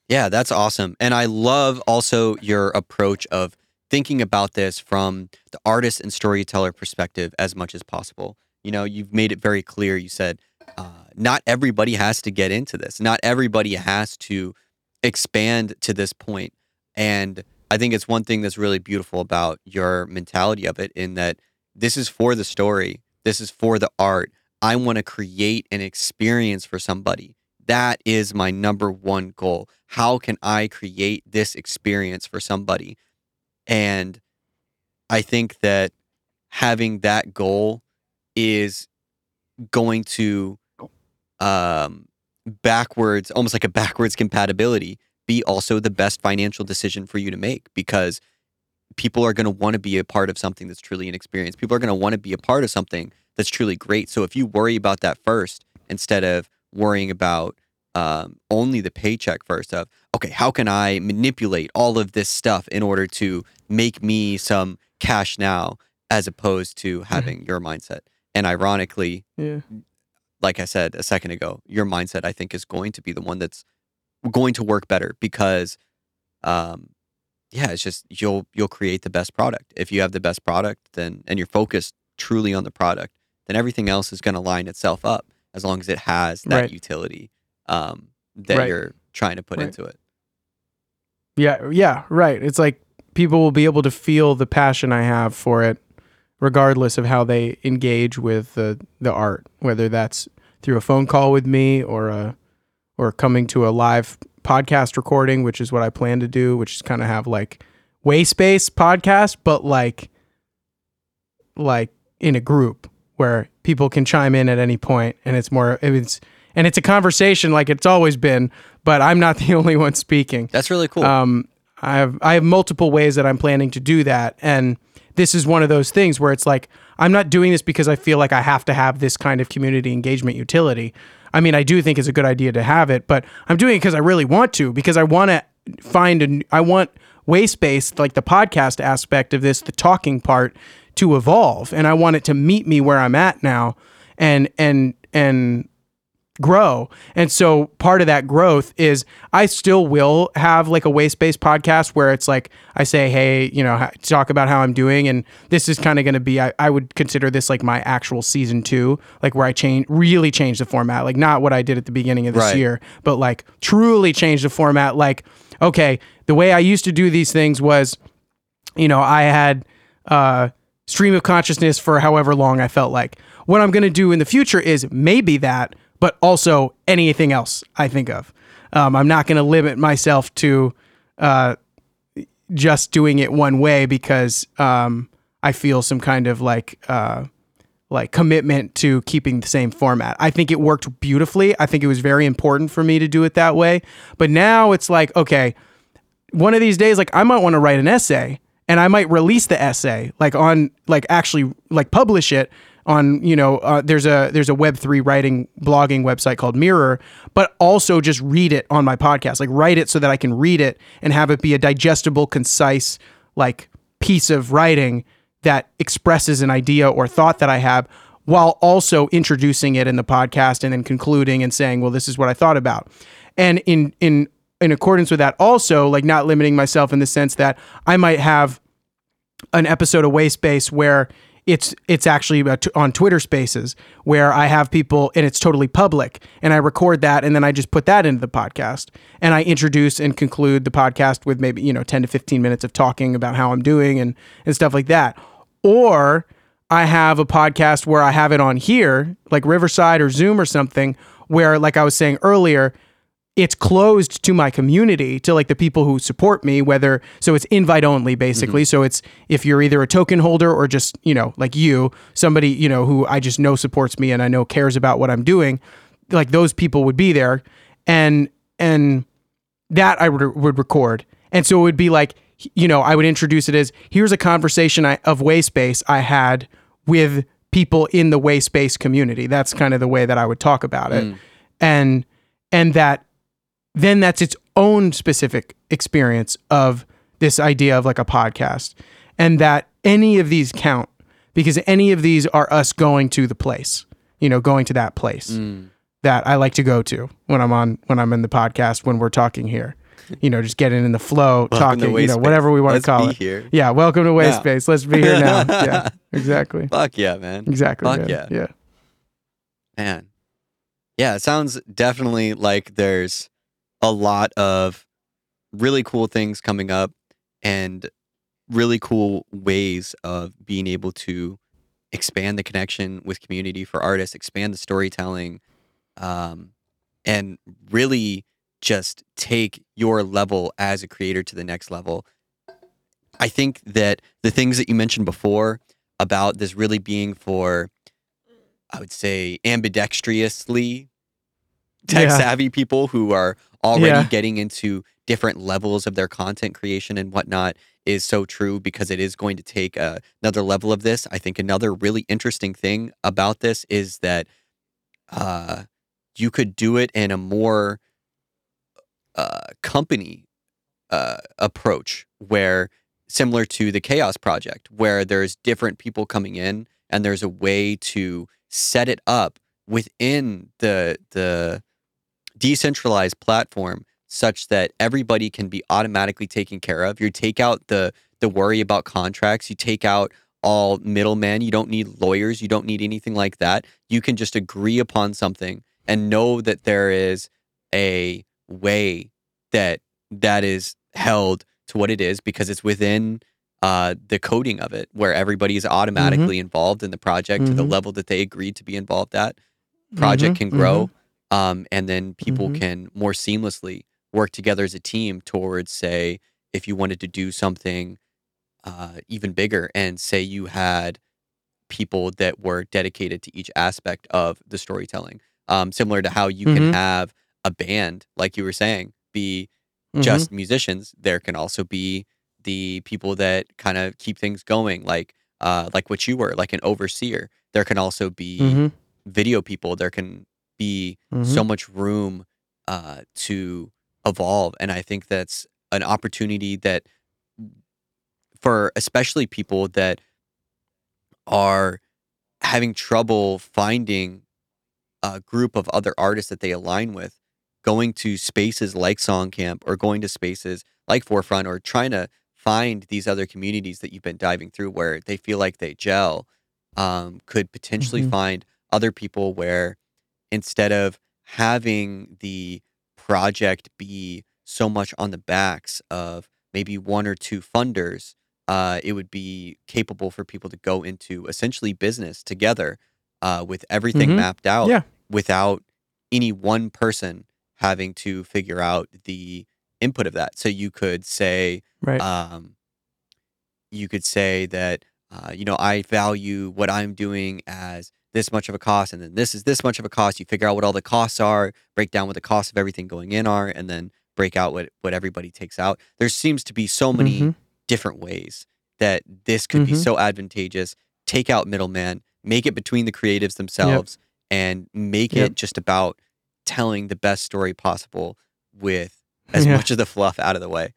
Yeah, that's awesome. And I love also your approach of thinking about this from the artist and storyteller perspective as much as possible. You know, you've made it very clear. You said uh, not everybody has to get into this, not everybody has to expand to this point. And I think it's one thing that's really beautiful about your mentality of it in that this is for the story, this is for the art. I want to create an experience for somebody. That is my number one goal. How can I create this experience for somebody? And I think that having that goal is going to um backwards almost like a backwards compatibility be also the best financial decision for you to make because people are going to want to be a part of something that's truly an experience. People are going to want to be a part of something that's truly great. So if you worry about that first instead of worrying about um, only the paycheck first of okay how can i manipulate all of this stuff in order to make me some cash now as opposed to having your mindset and ironically Yeah. like I said a second ago, your mindset I think is going to be the one that's going to work better because um yeah, it's just you'll you'll create the best product. If you have the best product then and you're focused truly on the product, then everything else is going to line itself up as long as it has that Right. utility um that Right. you're trying to put Right. into it. Yeah, yeah, right. It's like people will be able to feel the passion I have for it, regardless of how they engage with the the art, whether that's through a phone call with me or a or coming to a live podcast recording, which is what I plan to do, which is kind of have like Wayspace podcast, but like like in a group where people can chime in at any point and it's more it's and it's a conversation like it's always been, but I'm not [LAUGHS] the only one speaking. That's really cool. Um, I have I have multiple ways that I'm planning to do that, and this is one of those things where it's like I'm not doing this because I feel like I have to have this kind of community engagement utility. I mean, I do think it's a good idea to have it, but I'm doing it because I really want to because I want to find a I want Wayspace like the podcast aspect of this, the talking part, to evolve, and I want it to meet me where I'm at now, and and and grow. And so part of that growth is I still will have like a Wayspace podcast where it's like I say, hey, you know, talk about how I'm doing. And this is kind of going to be, I, I would consider this like my actual season two, like where I change, really change the format, like not what I did at the beginning of this Right. year, but like truly change the format. Like, okay, the way I used to do these things was, you know, I had uh, stream of consciousness for however long I felt like. What I'm going to do in the future is maybe that, but also anything else I think of. Um, I'm not going to limit myself to uh, just doing it one way because um, I feel some kind of like uh, like commitment to keeping the same format. I think it worked beautifully. I think it was very important for me to do it that way. But now it's like, okay, one of these days like I might want to write an essay and I might release the essay like on like actually like publish it on you know uh, there's a there's a web3 writing blogging website called Mirror but also just read it on my podcast like write it so that I can read it and have it be a digestible concise like piece of writing that expresses an idea or thought that I have while also introducing it in the podcast and then concluding and saying well this is what I thought about. And in in in accordance with that also like not limiting myself in the sense that I might have an episode of Wayspace where it's it's actually on Twitter Spaces where I have people and it's totally public. And I record that and then I just put that into the podcast. And I introduce and conclude the podcast with maybe you know 10 to 15 minutes of talking about how I'm doing and and stuff like that. Or I have a podcast where I have it on here like Riverside or Zoom or something where like I was saying earlier it's closed to my community to like the people who support me whether so it's invite only basically. Mm-hmm. so it's if you're either a token holder or just you know like you somebody you know who i just know supports me and i know cares about what i'm doing like those people would be there. And and that i would, would record. And so it would be like you know i would introduce it as here's a conversation I, of wayspace i had with people in the wayspace community. That's kind of the way that i would talk about it. And and that then that's its own specific experience of this idea of like a podcast and that any of these count because any of these are us going to the place you know going to that place Mm. that i like to go to when i'm on when i'm in the podcast when we're talking here you know just getting in the flow Welcome talking you know whatever we want Let's to call it here. yeah welcome to Wayspace let's be here now [LAUGHS] yeah exactly Fuck yeah, man. exactly Fuck man. yeah. yeah Man. Yeah, it sounds definitely like there's a lot of really cool things coming up and really cool ways of being able to expand the connection with community for artists, expand the storytelling, um, and really just take your level as a creator to the next level. I think that the things that you mentioned before about this really being for I would say ambidextrously tech Yeah. savvy people who are already Yeah. getting into different levels of their content creation and whatnot is so true because it is going to take uh, another level of this. I think another really interesting thing about this is that uh, you could do it in a more uh, company uh, approach where similar to the chaos project where there's different people coming in and there's a way to set it up within the the decentralized platform such that everybody can be automatically taken care of. You take out the the worry about contracts. You take out all middlemen. You don't need lawyers. You don't need anything like that. You can just agree upon something and know that there is a way that that is held to what it is because it's within uh, the coding of it, where everybody is automatically involved in the project to the Mhm. level that they agreed to be involved at. Project Mhm, can grow, um, and then people Mhm. can more seamlessly work together as a team towards, say, if you wanted to do something uh, even bigger, and say you had people that were dedicated to each aspect of the storytelling, um, similar to how you can Mhm. have a band, like you were saying, be Mhm. just musicians. There can also be the people that kind of keep things going, like uh, like what you were, like an overseer. There can also be Mhm. video people. There can be Mhm. so much room uh, to evolve, and I think that's an opportunity that for especially people that are having trouble finding a group of other artists that they align with going to spaces like Songcamp or going to spaces like forefront or trying to find these other communities that you've been diving through where they feel like they gel um, could potentially Mhm. find other people where instead of having the project be so much on the backs of maybe one or two funders uh, it would be capable for people to go into essentially business together uh, with everything Mhm. mapped out Yeah. without any one person having to figure out the input of that. So you could say, right um, you could say that, uh, you know, I value what I'm doing as this much of a cost, and then this is this much of a cost. You figure out what all the costs are, break down what the costs of everything going in are, and then break out what what everybody takes out. There seems to be so many Mhm. different ways that this could be Mhm. so advantageous. Take out middleman, make it between the creatives themselves, and make Yep. it just about telling the best story possible with [LAUGHS] as Yeah. much of the fluff out of the way.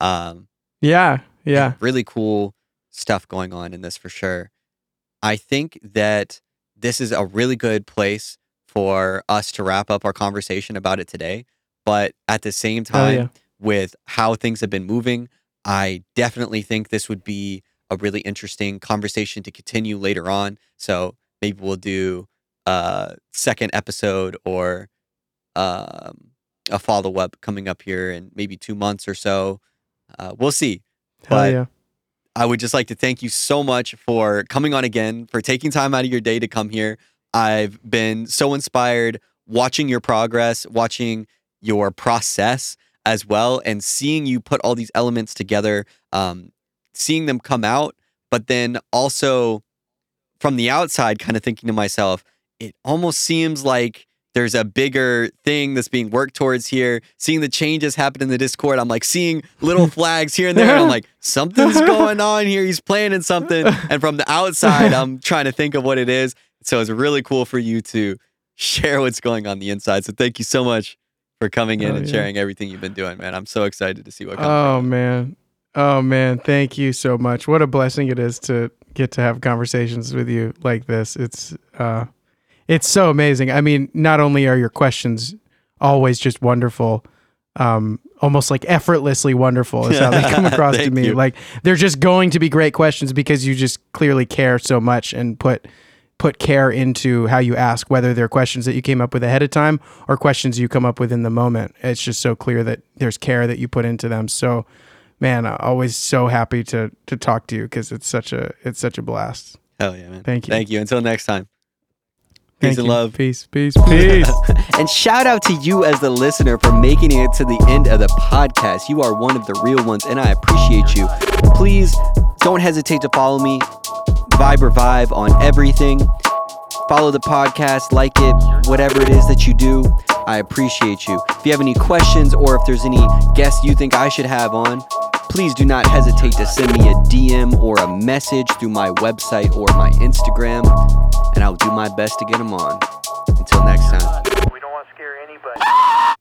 Um, yeah yeah really cool stuff going on in this for sure. I think that this is a really good place for us to wrap up our conversation about it today. But at the same time, yeah. with how things have been moving, I definitely think this would be a really interesting conversation to continue later on. So maybe we'll do a second episode or um, a follow up coming up here in maybe two months or so. Uh, we'll see. Hell But- yeah. I would just like to thank you so much for coming on again, for taking time out of your day to come here. I've been so inspired watching your progress, watching your process as well and seeing you put all these elements together, um, seeing them come out, but then also from the outside, kind of thinking to myself, it almost seems like there's a bigger thing that's being worked towards here. Seeing the changes happen in the Discord, I'm like seeing little [LAUGHS] flags here and there. And I'm like, something's [LAUGHS] going on here. He's planning something. And from the outside, I'm [LAUGHS] trying to think of what it is. So it's really cool for you to share what's going on the inside. So thank you so much for coming in Oh, and yeah. sharing everything you've been doing, man. I'm so excited to see what comes. Oh it. man. Oh man, thank you so much. What a blessing it is to get to have conversations with you like this. It's uh it's so amazing. I mean, not only are your questions always just wonderful, um almost like effortlessly wonderful is how they come [LAUGHS] across to me. you. Like they're just going to be great questions because you just clearly care so much and put put care into how you ask whether they're questions that you came up with ahead of time or questions you come up with in the moment. It's just so clear that there's care that you put into them. So man, I'm always so happy to to talk to you because it's such a it's such a blast. Hell yeah, man. Thank you. Thank you. Until next time. Peace Thank and you. love. Peace, peace, peace. [LAUGHS] And shout out to you as the listener for making it to the end of the podcast. You are one of the real ones, and I appreciate you. Please don't hesitate to follow me, Vibe Revive, on everything. Follow the podcast, like it, whatever it is that you do. I appreciate you. If you have any questions or if there's any guests you think I should have on, please do not hesitate to send me a DM or a message through my website or my Instagram, and I'll do my best to get them on. Until next time. We don't want to scare anybody.